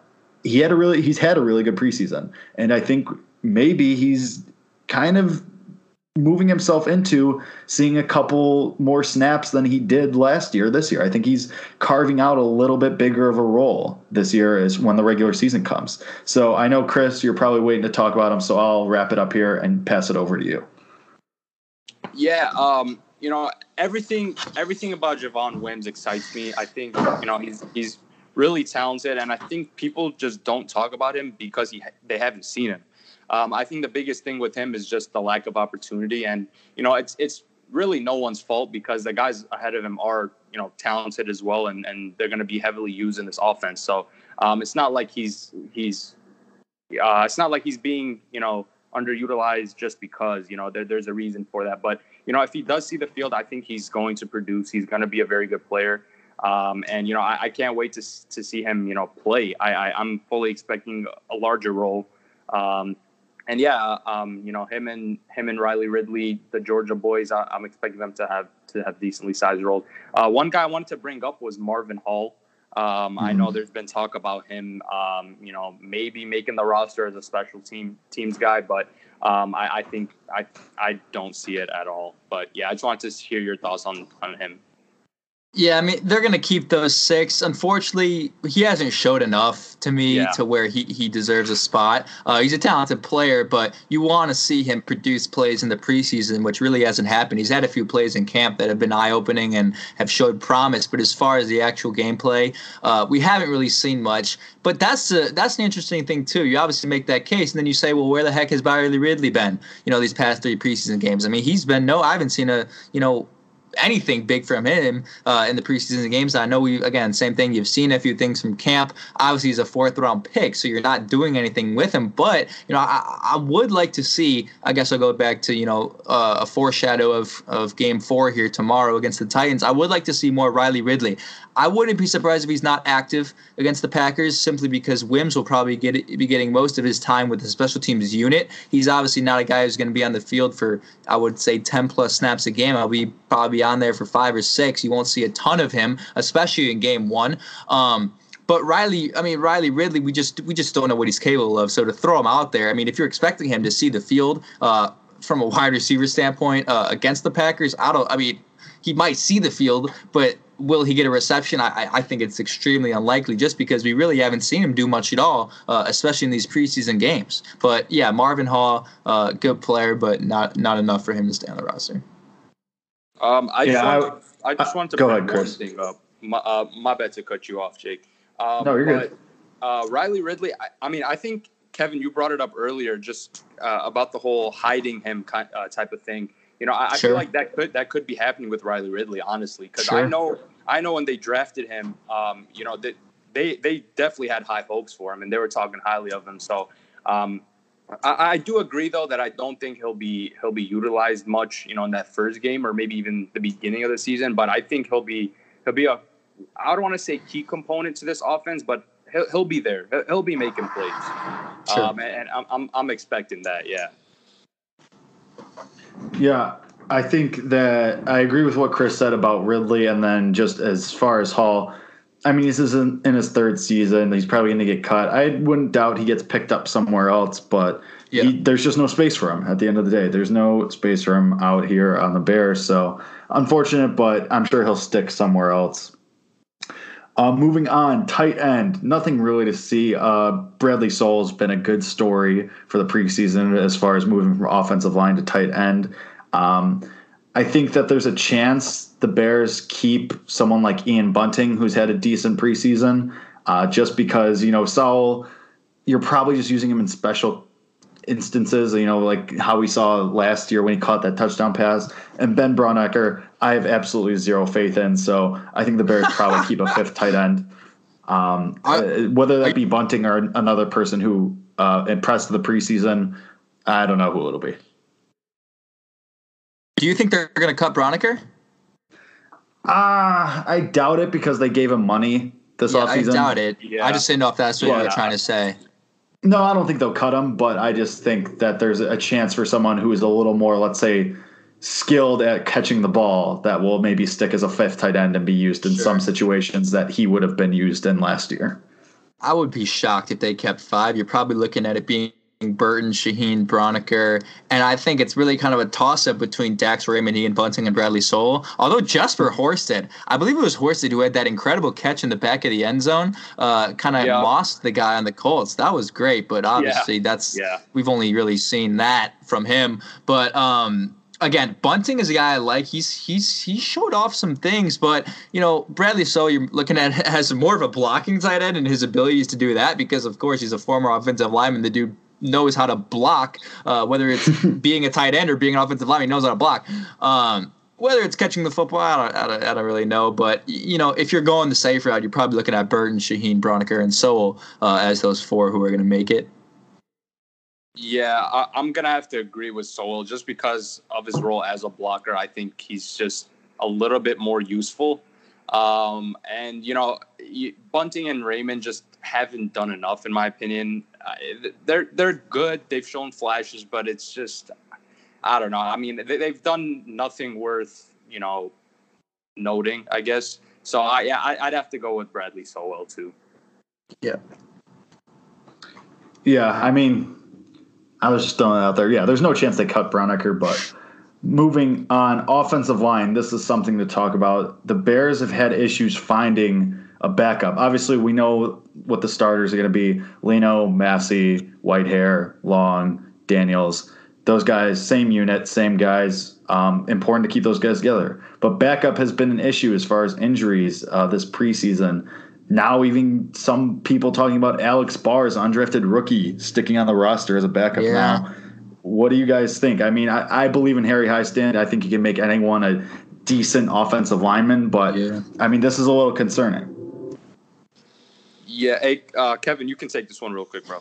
he had a really he's had a really good preseason, and I think maybe he's kind of moving himself into seeing a couple more snaps than he did last year this year. I think he's carving out a little bit bigger of a role this year is when the regular season comes. So I know Chris, you're probably waiting to talk about him, so I'll wrap it up here and pass it over to you. Yeah, um, you know, everything everything about Javon Wims excites me. I think, you know, he's he's really talented and I think people just don't talk about him because he they haven't seen him. Um, I think the biggest thing with him is just the lack of opportunity, and you know, it's it's really no one's fault because the guys ahead of him are you know talented as well, and and they're going to be heavily used in this offense. So um, it's not like he's he's uh, it's not like he's being you know underutilized just because you know there, there's a reason for that. But you know, if he does see the field, I think he's going to produce. He's going to be a very good player. Um, and you know, I, I, can't wait to to see him, you know, play. I, I am fully expecting a larger role. Um, and yeah, um, you know him and him and Riley Ridley, the Georgia boys. I, am expecting them to have to have decently sized roles. Uh, one guy I wanted to bring up was Marvin Hall. Um, mm-hmm. I know mm-hmm. there's been talk about him, um, you know, maybe making the roster as a special team teams guy, but um, I, I, think I I don't see it at all. But yeah, I just wanted to hear your thoughts on on him. Yeah, I mean they're gonna keep those six. Unfortunately, he hasn't showed enough to me yeah. to where he, he deserves a spot. Uh, he's a talented player, but you want to see him produce plays in the preseason, which really hasn't happened. He's had a few plays in camp that have been eye opening and have showed promise, but as far as the actual gameplay, uh, we haven't really seen much. But that's a, that's an interesting thing too. You obviously make that case, and then you say, well, where the heck has Riley Ridley been? You know, these past three preseason games. I mean, he's been no. I haven't seen a you know anything big from him uh, in the preseason games. I know we again same thing. You've seen a few things from camp. Obviously, he's a fourth round pick, so you're not doing anything with him. But you know, I, I would like to see. I guess I'll go back to you know uh, a foreshadow of of Game Four here tomorrow against the Titans. I would like to see more Riley Ridley. I wouldn't be surprised if he's not active against the Packers simply because Wims will probably get be getting most of his time with the special teams unit. He's obviously not a guy who's going to be on the field for I would say 10 plus snaps a game. I'll be probably on there for five or six. You won't see a ton of him, especially in game one. Um, but Riley, I mean Riley Ridley, we just we just don't know what he's capable of. So to throw him out there, I mean, if you're expecting him to see the field uh, from a wide receiver standpoint uh, against the Packers, I don't. I mean, he might see the field, but will he get a reception? I, I think it's extremely unlikely just because we really haven't seen him do much at all, uh, especially in these preseason games. But yeah, Marvin Hall, uh, good player, but not not enough for him to stay on the roster. Um, I, yeah, just I, wanted, I, just wanted to go bring ahead, Chris. thing up. My, uh, my bad to cut you off, Jake. Um, no, you're but, good. Uh, Riley Ridley. I, I, mean, I think Kevin, you brought it up earlier, just uh, about the whole hiding him uh, type of thing. You know, I, sure. I, feel like that could that could be happening with Riley Ridley, honestly, because sure. I know I know when they drafted him, um, you know, that they they definitely had high hopes for him, and they were talking highly of him. So. Um, I, I, do agree though that I don't think he'll be he'll be utilized much, you know, in that first game or maybe even the beginning of the season. But I think he'll be he'll be a I don't want to say key component to this offense, but he'll, he'll be there. He'll, he'll be making plays, sure. um, and, and I'm, I'm I'm expecting that. Yeah. Yeah, I think that I agree with what Chris said about Ridley, and then just as far as Hall, I mean, this is in, in his third season. He's probably going to get cut. I wouldn't doubt he gets picked up somewhere else, but yeah. he, there's just no space for him at the end of the day. There's no space for him out here on the Bears. So unfortunate, but I'm sure he'll stick somewhere else. Uh, moving on, tight end. Nothing really to see. Uh, Bradley Sowell's been a good story for the preseason as far as moving from offensive line to tight end. Um, I think that there's a chance the Bears keep someone like Ian Bunting, who's had a decent preseason, uh, just because you know Sowell, you're probably just using him in special instances, you know, like how we saw last year when he caught that touchdown pass. And Ben Braunecker, I have absolutely zero faith in. So I think the Bears [laughs] probably keep a fifth tight end. Um, I, uh, whether that be Bunting or another person who uh, impressed the preseason, I don't know who it'll be. Do you think they're going to cut Braunecker? Ah, I doubt it because they gave him money this Yeah, I offseason. doubt it. Yeah. I just didn't know if that's what you were Yeah. trying to say. No, I don't think they'll cut him, but I just think that there's a chance for someone who is a little more, let's say, skilled at catching the ball that will maybe stick as a fifth tight end and be used in Sure. some situations that he would have been used in last year. I would be shocked if they kept five. You're probably looking at it being Burton, Shaheen, Braunecker, and I think it's really kind of a toss up between Dax Raymond, Ian Bunting, and Bradley Sowell. Although Jasper Horsted, I believe it was Horsted who had that incredible catch in the back of the end zone, uh, kind of Yeah. mossed the guy on the Colts. That was great, but obviously that's Yeah. we've only really seen that from him. But um, again, Bunting is a guy I like. He's he's he showed off some things, but you know Bradley So you're looking at [laughs] has more of a blocking tight end and his abilities to do that because of course he's a former offensive lineman. The dude knows how to block, uh, whether it's [laughs] being a tight end or being an offensive lineman. He knows how to block. Um, whether it's catching the football, I don't, I don't, I don't really know. But you know, if you're going the safe route, you're probably looking at Burton, Shaheen, Braunecker, and Sowell uh, as those four who are going to make it. Yeah, I, I'm gonna have to agree with Sowell just because of his role as a blocker. I think he's just a little bit more useful. Um, and you know, Bunting and Raymond just haven't done enough, in my opinion. Uh, they're they're good. They've shown flashes, but it's just I don't know. I mean, they, they've done nothing worth you know noting, I guess. So I, yeah, I, I'd have to go with Bradley Sowell too. Yeah. Yeah, I mean, I was just throwing it out there. Yeah, there's no chance they cut Braunecker, but moving on, offensive line, this is something to talk about. The Bears have had issues finding a backup. Obviously, we know what the starters are going to be Leno, Massey, Whitehair, Long, Daniels. Those guys, same unit, same guys. Um, important to keep those guys together. But backup has been an issue as far as injuries uh, this preseason. Now, even some people talking about Alex Bars, undrafted rookie, sticking on the roster as a backup Yeah. now. What do you guys think? I mean, I, I believe in Harry Hiestand. I think he can make anyone a decent offensive lineman, but Yeah. I mean, this is a little concerning. Yeah, hey, uh, Kevin, you can take this one real quick, bro.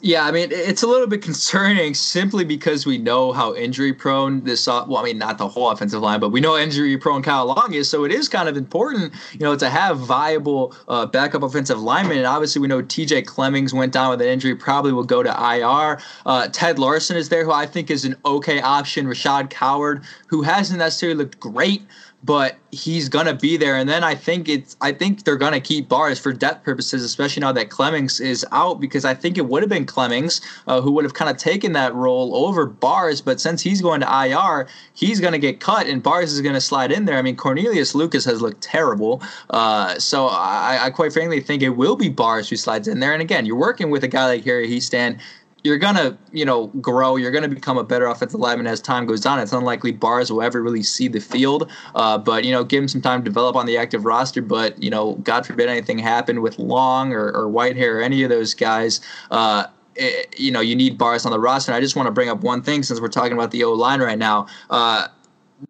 Yeah, I mean, it's a little bit concerning [laughs] simply because we know how injury prone this, uh, well, I mean, not the whole offensive line, but we know injury prone Kyle Long is. So it is kind of important, you know, to have viable uh, backup offensive linemen. And obviously, we know TJ Clemmings went down with an injury, probably will go to IR. Uh, Ted Larsen is there, who I think is an okay option. Rashad Coward, who hasn't necessarily looked great but he's gonna be there. And then I think it's I think they're gonna keep Bars for depth purposes, especially now that Clemmings is out, because I think it would have been Clemmings uh, who would have kind of taken that role over Bars. But since he's going to IR, he's gonna get cut, and Bars is gonna slide in there. I mean, Cornelius Lucas has looked terrible, uh, so I, I quite frankly think it will be Bars who slides in there. And again, you're working with a guy like Harry Hiestand you're gonna, you know, grow. You're gonna become a better offensive lineman as time goes on. It's unlikely Bars will ever really see the field, uh, but you know, give him some time to develop on the active roster. But you know, God forbid anything happen with Long or, or Whitehair or any of those guys. Uh, eh, you know, you need Bars on the roster. And I just want to bring up one thing since we're talking about the O line right now. Uh,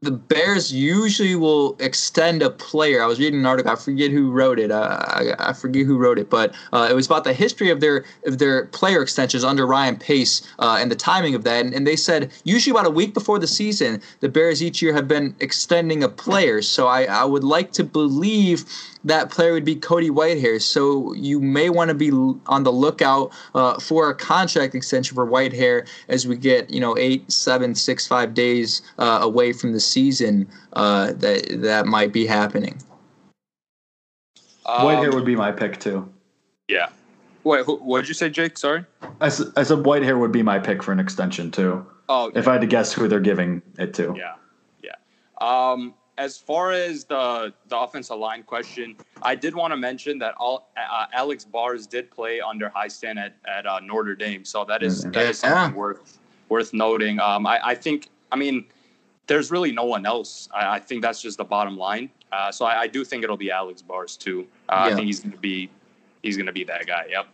the Bears usually will extend a player. I was reading an article. I forget who wrote it. Uh, I, I forget who wrote it, but uh, it was about the history of their of their player extensions under Ryan Pace uh, and the timing of that. And, and they said usually about a week before the season, the Bears each year have been extending a player. So I, I would like to believe that player would be Cody Whitehair. So you may want to be on the lookout uh, for a contract extension for Whitehair as we get you know eight, seven, six, five days uh, away from the season. Uh, that that might be happening. Um, Whitehair would be my pick too. Yeah. Wait, who, what did you say, Jake? Sorry. I, said Whitehair would be my pick for an extension too. Oh, If I had to guess who they're giving it to. Yeah, yeah. Um, as far as the the offensive line question, I did want to mention that all uh, Alex Bars did play under Hiestand at at uh, Notre Dame, so that is that is Yeah. worth worth noting. Um, I, I think, I mean, there's really no one else. I, I think that's just the bottom line. Uh, so I, I do think it'll be Alex Bars too. Uh, I think he's gonna be he's gonna be that guy. Yep.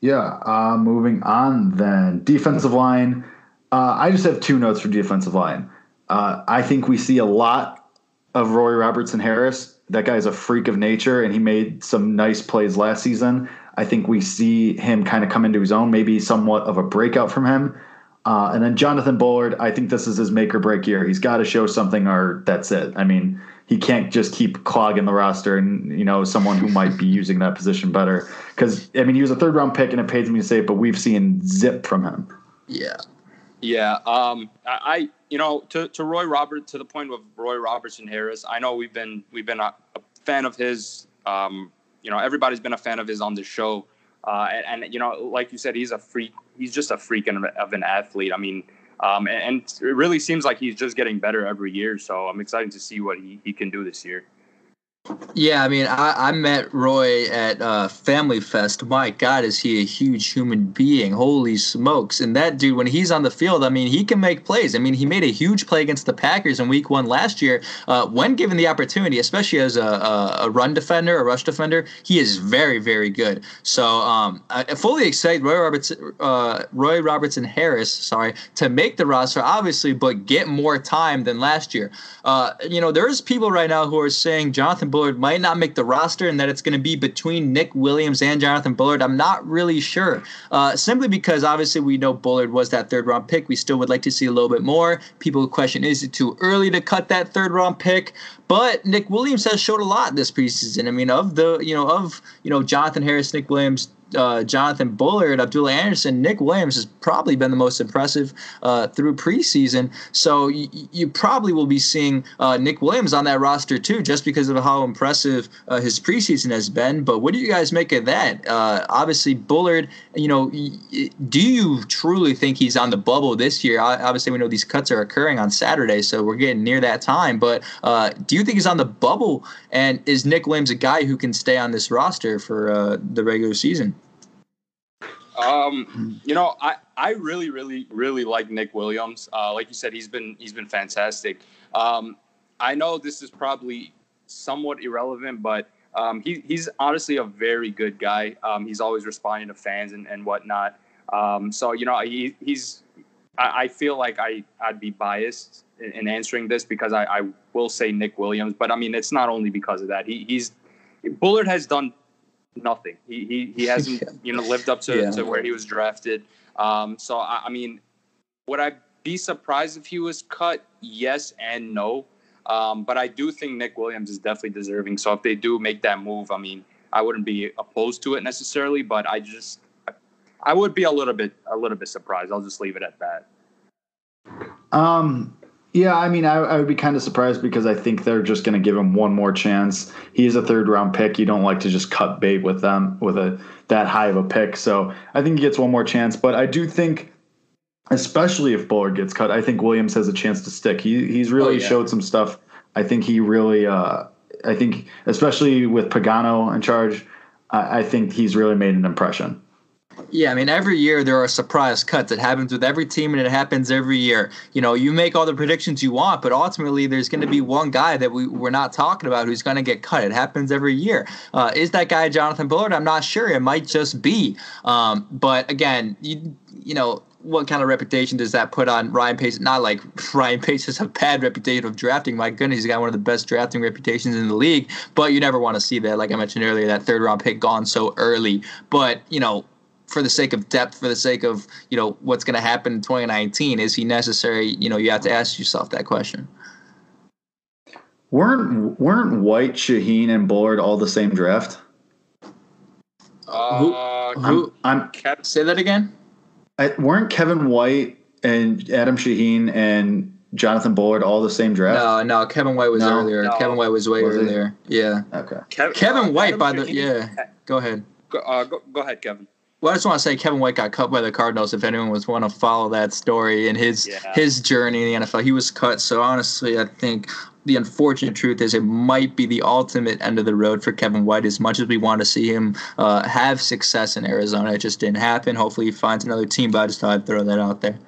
Yeah. Uh, moving on then. Defensive line. Uh, I just have two notes for defensive line. Uh, I think we see a lot of Roy Robertson Harris. That guy's a freak of nature, and he made some nice plays last season. I think we see him kind of come into his own, maybe somewhat of a breakout from him. Uh, and then Jonathan Bullard, I think this is his make or break year. He's got to show something, or that's it. I mean, he can't just keep clogging the roster and you know someone who [laughs] might be using that position better. Because I mean, he was a third round pick, and it pains me to say it, but we've seen zip from him. Yeah. Yeah, um, I, you know, to, to Roy Robert, to the point of Roy Robertson Harris, I know we've been we've been a, a fan of his. Um, you know, everybody's been a fan of his on the show, uh, and, and, you know, like you said, he's a freak. He's just a freak of, of an athlete. I mean, um, and, and, it really seems like he's just getting better every year. So I'm excited to see what he, he can do this year. Yeah, I mean, I, I met Roy at uh, Family Fest. My God, is he a huge human being? Holy smokes! And that dude, when he's on the field, I mean, he can make plays. I mean, he made a huge play against the Packers in Week One last year. Uh, when given the opportunity, especially as a, a, a, run defender, a rush defender, he is very, very good. So, um, I fully excited Roy Robertson, uh, Roy Robertson Harris, sorry, to make the roster, obviously, but get more time than last year. Uh, you know, there's people right now who are saying Jonathan. Bullard might not make the roster and that it's going to be between Nick Williams and Jonathan Bullard. I'm not really sure. Uh, simply because obviously we know Bullard was that third round pick. We still would like to see a little bit more. People question is it too early to cut that third round pick? But Nick Williams has showed a lot this preseason. I mean, of the you know of you know Jonathan Harris, Nick Williams, uh, Jonathan Bullard, Abdullah Anderson, Nick Williams has probably been the most impressive uh, through preseason. So y- you probably will be seeing uh, Nick Williams on that roster too, just because of how impressive uh, his preseason has been. But what do you guys make of that? Uh, obviously, Bullard. You know, y- do you truly think he's on the bubble this year? Obviously, we know these cuts are occurring on Saturday, so we're getting near that time. But uh, do you think he's on the bubble? And is Nick Williams a guy who can stay on this roster for the regular season? Um, you know, I, I really, really, really like Nick Williams. Uh, like you said, he's been he's been fantastic. Um, I know this is probably somewhat irrelevant, but um, he, he's honestly a very good guy. Um, he's always responding to fans and, and whatnot. Um, so you know, he, he's. I, I, feel like I I'd be biased in, in answering this because I, I will say Nick Williams, but I mean it's not only because of that. He, he's Bullard has done nothing. He he, he hasn't yeah. [laughs] you know lived up to, yeah. to where he was drafted. Um, so I, I, mean, would I be surprised if he was cut? Yes and no. Um, but I do think Nick Williams is definitely deserving. So if they do make that move, I mean, I wouldn't be opposed to it necessarily, but I just I would be a little bit a little bit surprised. I'll just leave it at that. Um, yeah, I mean, I, I would be kind of surprised because I think they're just going to give him one more chance. He is a third round pick. You don't like to just cut bait with them with a that high of a pick. So I think he gets one more chance. But I do think, especially if Bullard gets cut, I think Williams has a chance to stick. He he's really oh, yeah. showed some stuff. I think he really. Uh, I think especially with Pagano in charge, I, I think he's really made an impression. Yeah, I mean, every year there are surprise cuts. It happens with every team, and it happens every year. You know, you make all the predictions you want, but ultimately there's going to be one guy that we, we're not talking about who's going to get cut. It happens every year. Uh, is that guy Jonathan Bullard? I'm not sure. It might just be. Um, but again, you you know, what kind of reputation does that put on Ryan Pace? Not like [laughs] Ryan Pace has a bad reputation of drafting. My goodness, he's got one of the best drafting reputations in the league. But you never want to see that. Like I mentioned earlier, that third round pick gone so early. But you know, for the sake of depth, for the sake of you know what's going to happen in 2019, is he necessary? You know, you have to ask yourself that question. weren't weren't White, Shaheen, and Bullard all the same draft? Uh, who, who I'm, I'm, say that again. I, weren't Kevin White and Adam Shaheen and Jonathan Bullard all the same draft? No, no. Kevin White was no, earlier. No. Kevin White was way was earlier. He? Yeah. Okay. Kevin, Kevin White, Adam by the yeah. Go ahead. Go, uh, go, go ahead, Kevin. Well, I just want to say Kevin White got cut by the Cardinals. If anyone was want to follow that story and his yeah. his journey in the NFL, he was cut. So honestly, I think the unfortunate truth is it might be the ultimate end of the road for Kevin White. As much as we want to see him uh, have success in Arizona, it just didn't happen. Hopefully, he finds another team. But I just thought I'd throw that out there.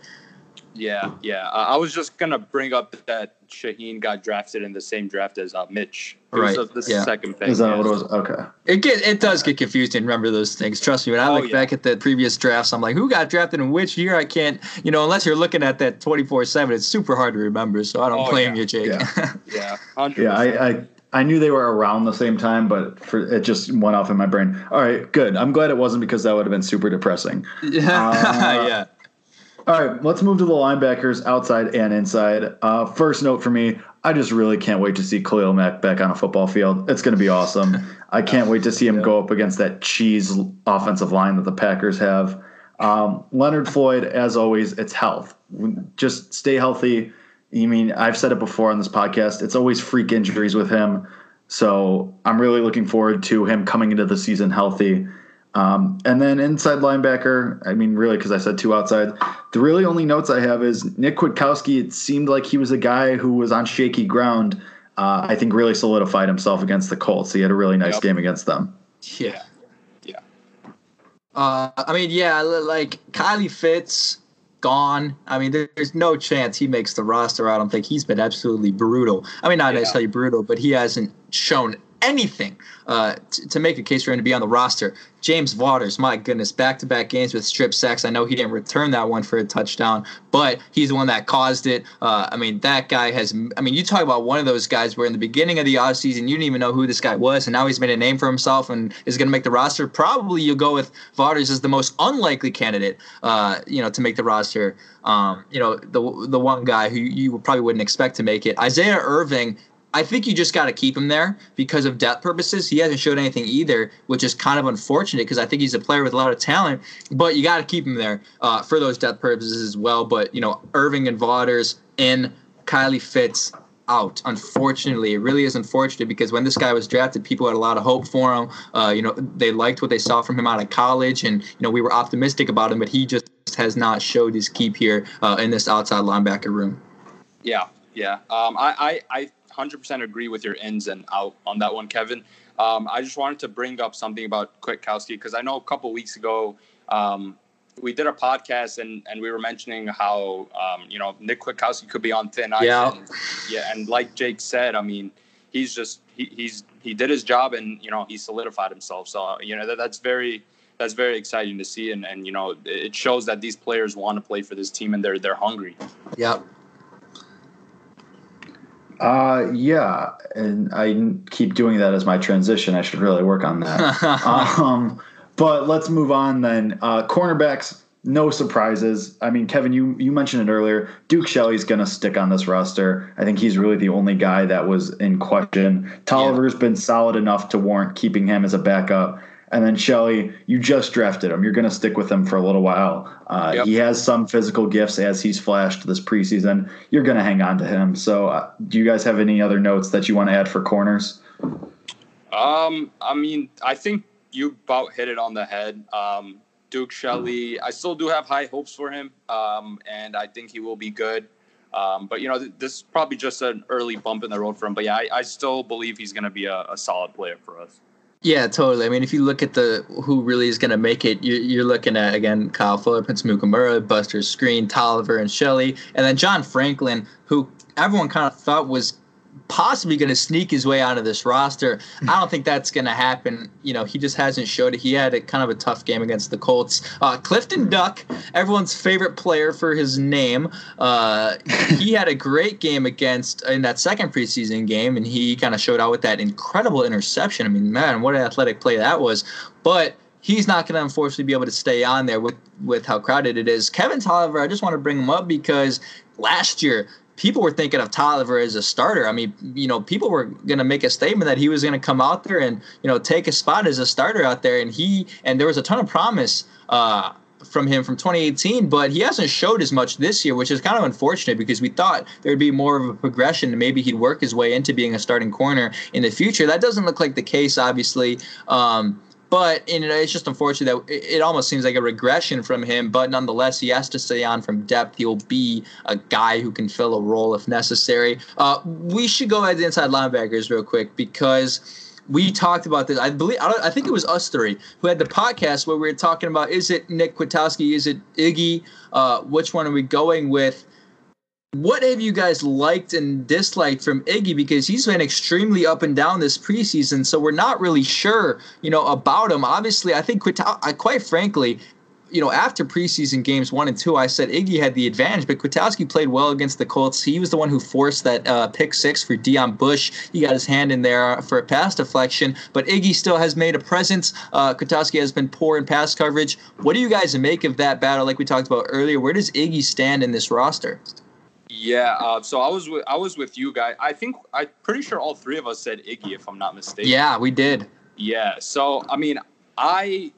Yeah, yeah. Uh, I was just gonna bring up that Shaheen got drafted in the same draft as uh, Mitch. right. the yeah. second pick. Is that what it was? Okay. It get it does get confusing. Remember those things. Trust me. When I oh, look yeah. back at the previous drafts, I'm like, who got drafted in which year? I can't. You know, unless you're looking at that 24 seven, it's super hard to remember. So I don't oh, blame yeah. you, Jake. Yeah. [laughs] yeah. 100%. Yeah. I, I I knew they were around the same time, but for, it just went off in my brain. All right, good. I'm glad it wasn't because that would have been super depressing. [laughs] Yeah. Uh, [laughs] yeah. All right, let's move to the linebackers outside and inside. Uh, first note for me, I just really can't wait to see Khalil Mack back on a football field. It's going to be awesome. I can't wait to see him go up against that cheese offensive line that the Packers have. Um, Leonard Floyd, as always, it's health. Just stay healthy. I mean, I've said it before on this podcast. It's always freak injuries with him. So I'm really looking forward to him coming into the season healthy. Um, and then inside linebacker, I mean, really, because I said two outside. The really only notes I have is Nick Kwiatkoski. It seemed like he was a guy who was on shaky ground. Uh, I think really solidified himself against the Colts. He had a really nice yep. game against them. Yeah, yeah. Uh, I mean, yeah, like Kylie Fitts gone. I mean, there's no chance he makes the roster. I don't think he's been absolutely brutal. I mean, not yeah. necessarily brutal, but he hasn't shown anything uh, t- to make a case for him to be on the roster. James Vaughters, my goodness, back to back games with strip sacks. I know he didn't return that one for a touchdown, but he's the one that caused it. Uh, I mean, that guy has, I mean, you talk about one of those guys where in the beginning of the offseason, you didn't even know who this guy was, and now he's made a name for himself and is going to make the roster. Probably you'll go with Vaughters as the most unlikely candidate, uh, you know, to make the roster. Um, you know, the the one guy who you probably wouldn't expect to make it. Isaiah Irving I think you just got to keep him there because of depth purposes. He hasn't showed anything either, which is kind of unfortunate because I think he's a player with a lot of talent. But you got to keep him there uh, for those depth purposes as well. But you know, Irving and Vaughters in, Kylie Fitts out. Unfortunately, it really is unfortunate because when this guy was drafted, people had a lot of hope for him. Uh, you know, they liked what they saw from him out of college, and you know, we were optimistic about him. But he just has not showed his keep here uh, in this outside linebacker room. Yeah, yeah. Um, I, I, I 100% agree with your ins and out on that one, Kevin. Um, I just wanted to bring up something about Kwiatkoski because I know a couple weeks ago um, we did a podcast and, and we were mentioning how um, you know Nick Kwiatkoski could be on thin ice. Yeah, and, yeah, and like Jake said, I mean, he's just he, he's he did his job and you know he solidified himself. So you know that, that's very that's very exciting to see and, and you know it shows that these players want to play for this team and they're they're hungry. Yeah. Uh, yeah, and I keep doing that as my transition. I should really work on that. [laughs] um, but let's move on then. Uh, cornerbacks, no surprises. I mean, Kevin, you you mentioned it earlier. Duke Shelley's going to stick on this roster. I think he's really the only guy that was in question. Tolliver's yeah. been solid enough to warrant keeping him as a backup. And then Shelley, you just drafted him. You're going to stick with him for a little while. Uh, yep. He has some physical gifts as he's flashed this preseason. You're going to hang on to him. So, uh, do you guys have any other notes that you want to add for corners? Um, I mean, I think you about hit it on the head. Um, Duke Shelley, I still do have high hopes for him, um, and I think he will be good. Um, but you know, th- this is probably just an early bump in the road for him. But yeah, I, I still believe he's going to be a, a solid player for us. Yeah, totally. I mean, if you look at the who really is going to make it, you're, you're, looking at again Kyle Fuller, Prince Amukamara, Buster Skrine, Tolliver, and Shelley, and then John Franklin, who everyone kind of thought was possibly going to sneak his way out of this roster. [laughs] I don't think that's going to happen. You know, he just hasn't showed it. He had a kind of a tough game against the Colts. Uh, Clifton Duck, everyone's favorite player for his name, uh, [laughs] he had a great game against in that second preseason game, and he kind of showed out with that incredible interception. I mean, man, what an athletic play that was. But he's not going to unfortunately be able to stay on there with with how crowded it is. Kevin Tolliver, I just want to bring him up because last year people were thinking of Tolliver as a starter. I mean, you know, people were going to make a statement that he was going to come out there and you know take a spot as a starter out there, and he and there was a ton of promise. Uh, from him from 2018, but he hasn't showed as much this year, which is kind of unfortunate because we thought there'd be more of a progression and maybe he'd work his way into being a starting corner in the future. That doesn't look like the case, obviously. Um, but it's just unfortunate that it almost seems like a regression from him. But nonetheless, he has to stay on from depth. He'll be a guy who can fill a role if necessary. Uh, we should go ahead to inside linebackers real quick because we talked about this. I believe I, think it was us three who had the podcast where we were talking about is it Nick Kwiatkoski, is it Iggy? Uh, which one are we going with? What have you guys liked and disliked from Iggy? Because he's been extremely up and down this preseason, so we're not really sure, you know, about him. Obviously, I think quite frankly, you know, after preseason games one and two, I said Iggy had the advantage, but Kwiatkoski played well against the Colts. He was the one who forced that uh, pick six for Deon Bush. He got his hand in there for a pass deflection, but Iggy still has made a presence. Uh, Kwiatkoski has been poor in pass coverage. What do you guys make of that battle, like we talked about earlier? Where does Iggy stand in this roster? Yeah, uh, so I was with I was with you guys. I think I'm pretty sure all three of us said Iggy, if I'm not mistaken. Yeah, we did. Yeah. So I mean, I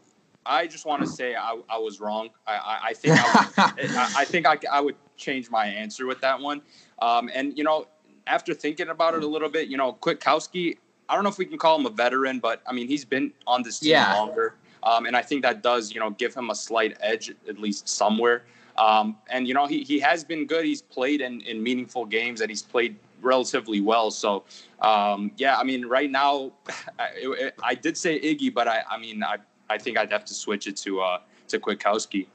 I just want to say I, I was wrong. I, I, I think I, would, [laughs] I, think I, I would change my answer with that one. Um, and you know, after thinking about it a little bit, you know, Kwiatkoski, I don't know if we can call him a veteran, but I mean, he's been on this team yeah. longer. Um, and I think that does, you know, give him a slight edge at least somewhere. Um, and you know, he he has been good. He's played in in meaningful games, and he's played relatively well. So, um, yeah, I mean, right now, [laughs] I, I, did say Iggy, but I, I mean, I, I think I'd have to switch it to uh, to Kwiatkoski.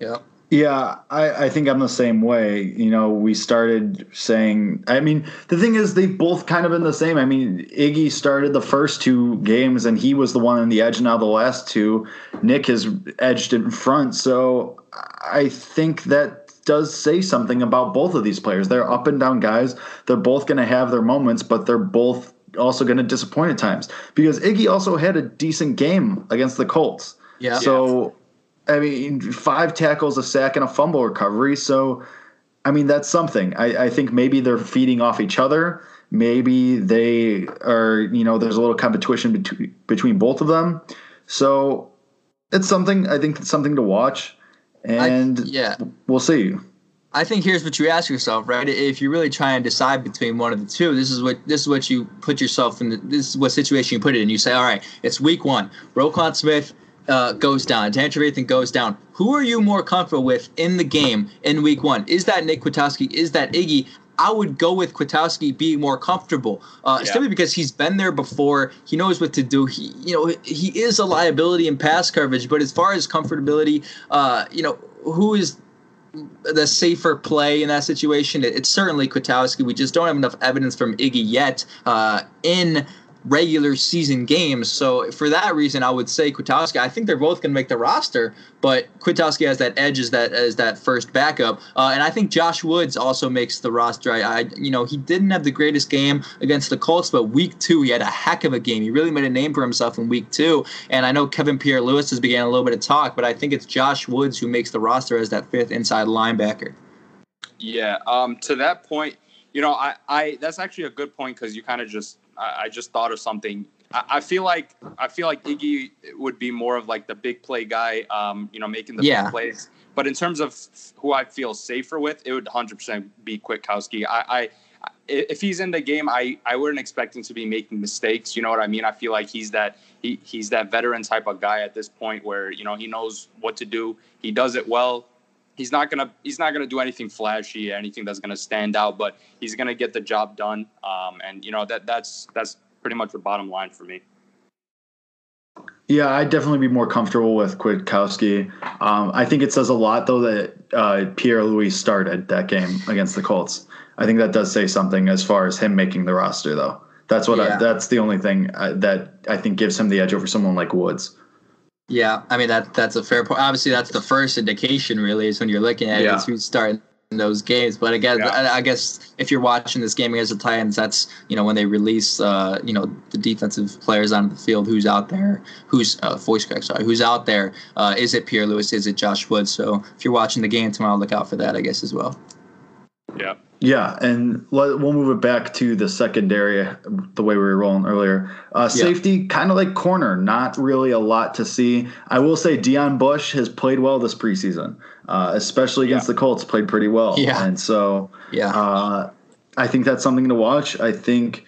Yeah. Yeah, I, I think I'm the same way. You know, we started saying, I mean, the thing is, they've both kind of been the same. I mean, Iggy started the first two games and he was the one on the edge. Now, the last two, Nick has edged in front. So I think that does say something about both of these players. They're up and down guys. They're both going to have their moments, but they're both also going to disappoint at times because Iggy also had a decent game against the Colts. Yeah. So I mean, five tackles, a sack, and a fumble recovery. So, I mean, that's something. I, I think maybe they're feeding off each other. Maybe they are, you know, there's a little competition between between both of them. So, it's something. I think it's something to watch, and I, yeah, we'll see. I think here's what you ask yourself, right? If you really try and decide between one of the two, this is what this is what you put yourself in. The, this is what situation you put it in. You say, all right, it's week one. Roquan Smith uh, goes down, Dan Trevathan goes down. Who are you more comfortable with in the game in week one? Is that Nick Kwiatkoski? Is that Iggy? I would go with Kwiatkoski being more comfortable, uh, yeah. simply because he's been there before. He knows what to do. He, you know, he is a liability in pass coverage. But as far as comfortability, uh, you know, who is the safer play in that situation? it's certainly Kwiatkoski. We just don't have enough evidence from Iggy yet uh, in regular season games. So for that reason, I would say Kwiatkoski. I think they're both going to make the roster, but Kwiatkoski has that edge as that as that first backup, uh, and I think Josh Woods also makes the roster. I, I, you know he didn't have the greatest game against the Colts, but week two he had a heck of a game. He really made a name for himself in week two, and I know Kevin Pierre Louis has began a little bit of talk, but I think it's Josh Woods who makes the roster as that fifth inside linebacker. Yeah, um, to that point, you know, I, I that's actually a good point because you kind of just I, I just thought of something. I, I, feel like I feel like Iggy would be more of like the big play guy, um, you know, making the yeah. big plays. But in terms of who I feel safer with, it would 100% be Kwiatkoski. I, I if he's in the game, I, I wouldn't expect him to be making mistakes. You know what I mean? I feel like he's that he, he's that veteran type of guy at this point where you know he knows what to do. He does it well he's not gonna he's not gonna do anything flashy, anything that's gonna stand out, but he's gonna get the job done. Um, and you know that that's that's pretty much the bottom line for me. Yeah, I'd definitely be more comfortable with Kwiatkoski. Um, I think it says a lot though that uh, Pierre Louis started that game against the Colts. I think that does say something as far as him making the roster, though. That's what yeah. I, that's the only thing I, uh, that I think gives him the edge over someone like Woods. Yeah, I mean that that's a fair point. Obviously, that's the first indication, really, is when you're looking at yeah. it, who's starting those games. But again, yeah. I, guess if you're watching this game against the Titans, that's you know when they release uh, you know the defensive players onto the field, who's out there, who's uh, voice crack, sorry, who's out there? Uh, is it Pierre Louis? Is it Josh Wood? So if you're watching the game tomorrow, look out for that, I guess as well. Yeah. Yeah, and let, we'll move it back to the secondary, the way we were rolling earlier. Uh, safety, yeah. kind of like corner, not really a lot to see. I will say Deon Bush has played well this preseason, uh, especially against yeah. the Colts, played pretty well. Yeah. And so yeah. Uh, I think that's something to watch. I think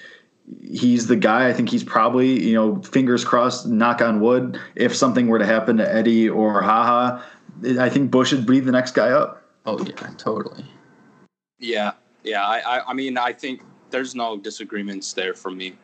he's the guy. I think he's probably, you know, fingers crossed, knock on wood, if something were to happen to Eddie or Haha, I think Bush would be the next guy up. Oh, yeah, totally. Yeah, yeah. I, I, I mean, I think there's no disagreements there for me.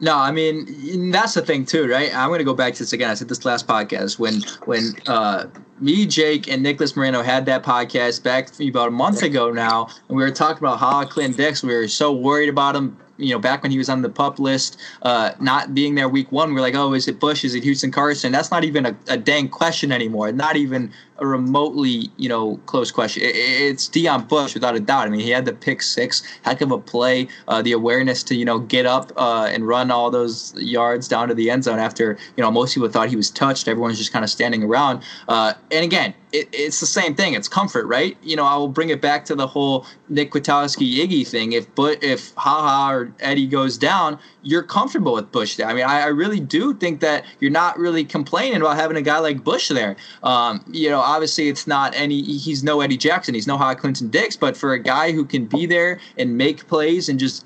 No, I mean that's the thing too, right? I'm going to go back to this again. I said this last podcast when when uh, me, Jake, and Nicholas Moreno had that podcast back about a month ago now, and we were talking about how Clint Dix. We were so worried about him you know, back when he was on the pup list, uh, not being there week one, we're like, oh, is it Bush? Is it Houston Carson? That's not even a, a dang question anymore. Not even a remotely, you know, close question. It's Deon Bush without a doubt. I mean, he had the pick six, heck of a play, uh, the awareness to, you know, get up uh, and run all those yards down to the end zone after, you know, most people thought he was touched. Everyone's just kind of standing around. Uh, and again, it, it's the same thing. It's comfort, right? You know, I will bring it back to the whole Nick Kwiatkoski Iggy thing. If but if haha or Eddie goes down, you're comfortable with Bush there. I mean, I, I, really do think that you're not really complaining about having a guy like Bush there. Um, you know, obviously it's not any. He's no Eddie Jackson. He's no High Clinton Dix. But for a guy who can be there and make plays and just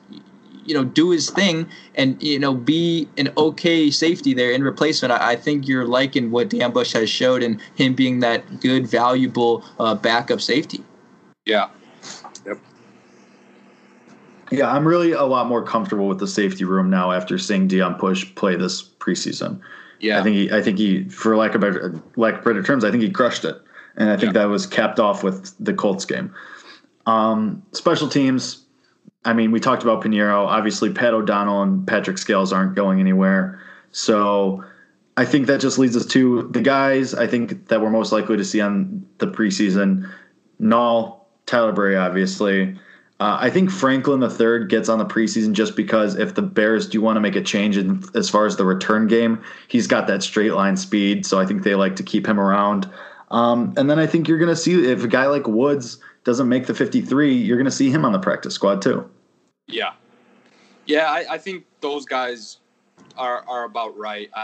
you know do his thing and you know be an okay safety there in replacement. I, I think you're liking what Dan Bush has showed and him being that good, valuable uh, backup safety. Yeah. Yeah, I'm really a lot more comfortable with the safety room now after seeing Deon Bush play this preseason. Yeah, I think he, I think he, for lack of better, lack of better terms, I think he crushed it, and I think yeah. that was capped off with the Colts game. Um, special teams, I mean, we talked about Piñeiro. Obviously, Pat O'Donnell and Patrick Scales aren't going anywhere. So I think that just leads us to the guys I think that we're most likely to see on the preseason. Nall, Tyler Bray, obviously. Uh, I think Franklin the third gets on the preseason just because if the Bears do want to make a change in, as far as the return game, he's got that straight line speed. So I think they like to keep him around. Um, and then I think you're going to see if a guy like Woods doesn't make the 53, you're going to see him on the practice squad too. Yeah, yeah. I, I think those guys are are about right. I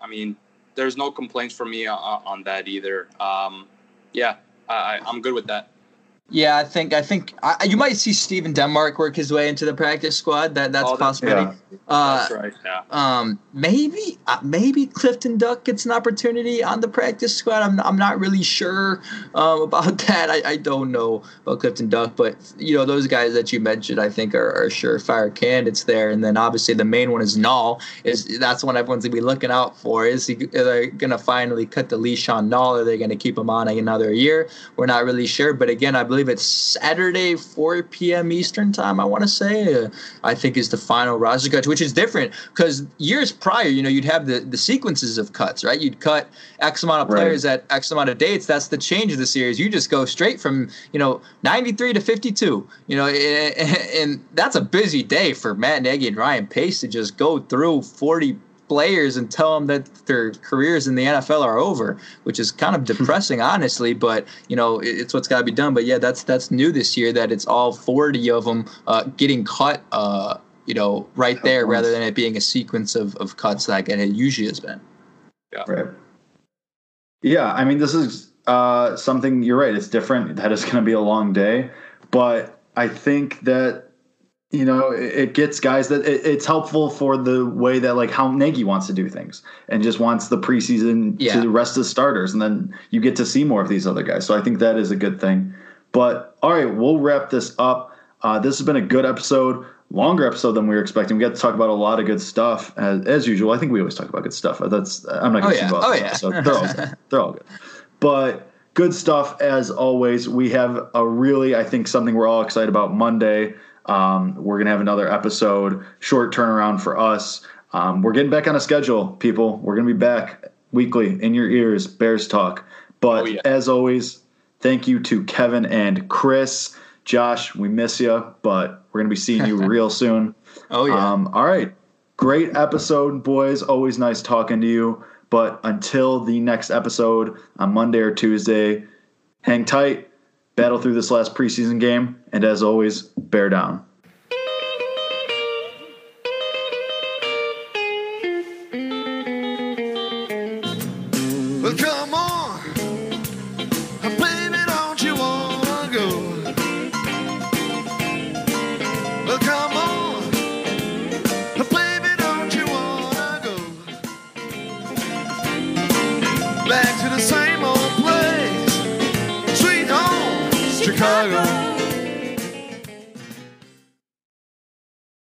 I, I mean, there's no complaints from me on, on that either. Um, yeah, I, I'm good with that. Yeah, I think I think I, you might see Stephen Denmark work his way into the practice squad. That that's oh, possibility. Yeah. Uh, that's right. Yeah. Um, maybe uh, maybe Clifton Duck gets an opportunity on the practice squad. I'm I'm not really sure um, [laughs] about that. I, I don't know about Clifton Duck, but you know those guys that you mentioned, I think are, are surefire candidates there. And then obviously the main one is Nall. Is that's one everyone's gonna be looking out for. Is he are they gonna finally cut the leash on Nall? Are they gonna keep him on another year? We're not really sure. But again, I believe believe it's Saturday, 4 p.m. Eastern time. I want to say. Uh, I think is the final roster cut, which is different because years prior, you know, you'd have the the sequences of cuts, right? You'd cut X amount of players right. at X amount of dates. That's the change of the series. You just go straight from you know 93 to 52. You know, and, and that's a busy day for Matt Nagy and Ryan Pace to just go through 40 players and tell them that their careers in the NFL are over, which is kind of depressing, honestly. But you know, it's what's got to be done. But yeah, that's that's new this year that it's all 40 of them uh, getting cut. Uh, you know, right there, rather than it being a sequence of, of cuts like it usually has been. Yeah. Right. Yeah, I mean, this is uh, something. You're right. It's different. That is going to be a long day, but I think that you know, it gets guys that it, it's helpful for the way that like how Nagy wants to do things and just wants the preseason yeah. to rest the starters, and then you get to see more of these other guys. So I think that is a good thing. But all right, we'll wrap this up. Uh, this has been a good episode, longer episode than we were expecting. We got to talk about a lot of good stuff as, as usual. I think we always talk about good stuff. That's I'm not going to oh, yeah. about oh, yeah. so they're all good. they're all good. But good stuff as always. We have a really, I think, something we're all excited about Monday. Um, we're going to have another episode, short turnaround for us. Um, we're getting back on a schedule, people. We're going to be back weekly in your ears, Bears Talk. But oh, yeah. as always, thank you to Kevin and Chris. Josh, we miss you, but we're going to be seeing you [laughs] real soon. Oh, yeah. Um, all right. Great episode, boys. Always nice talking to you. But until the next episode on Monday or Tuesday, hang tight battle through this last preseason game, and as always, bear down.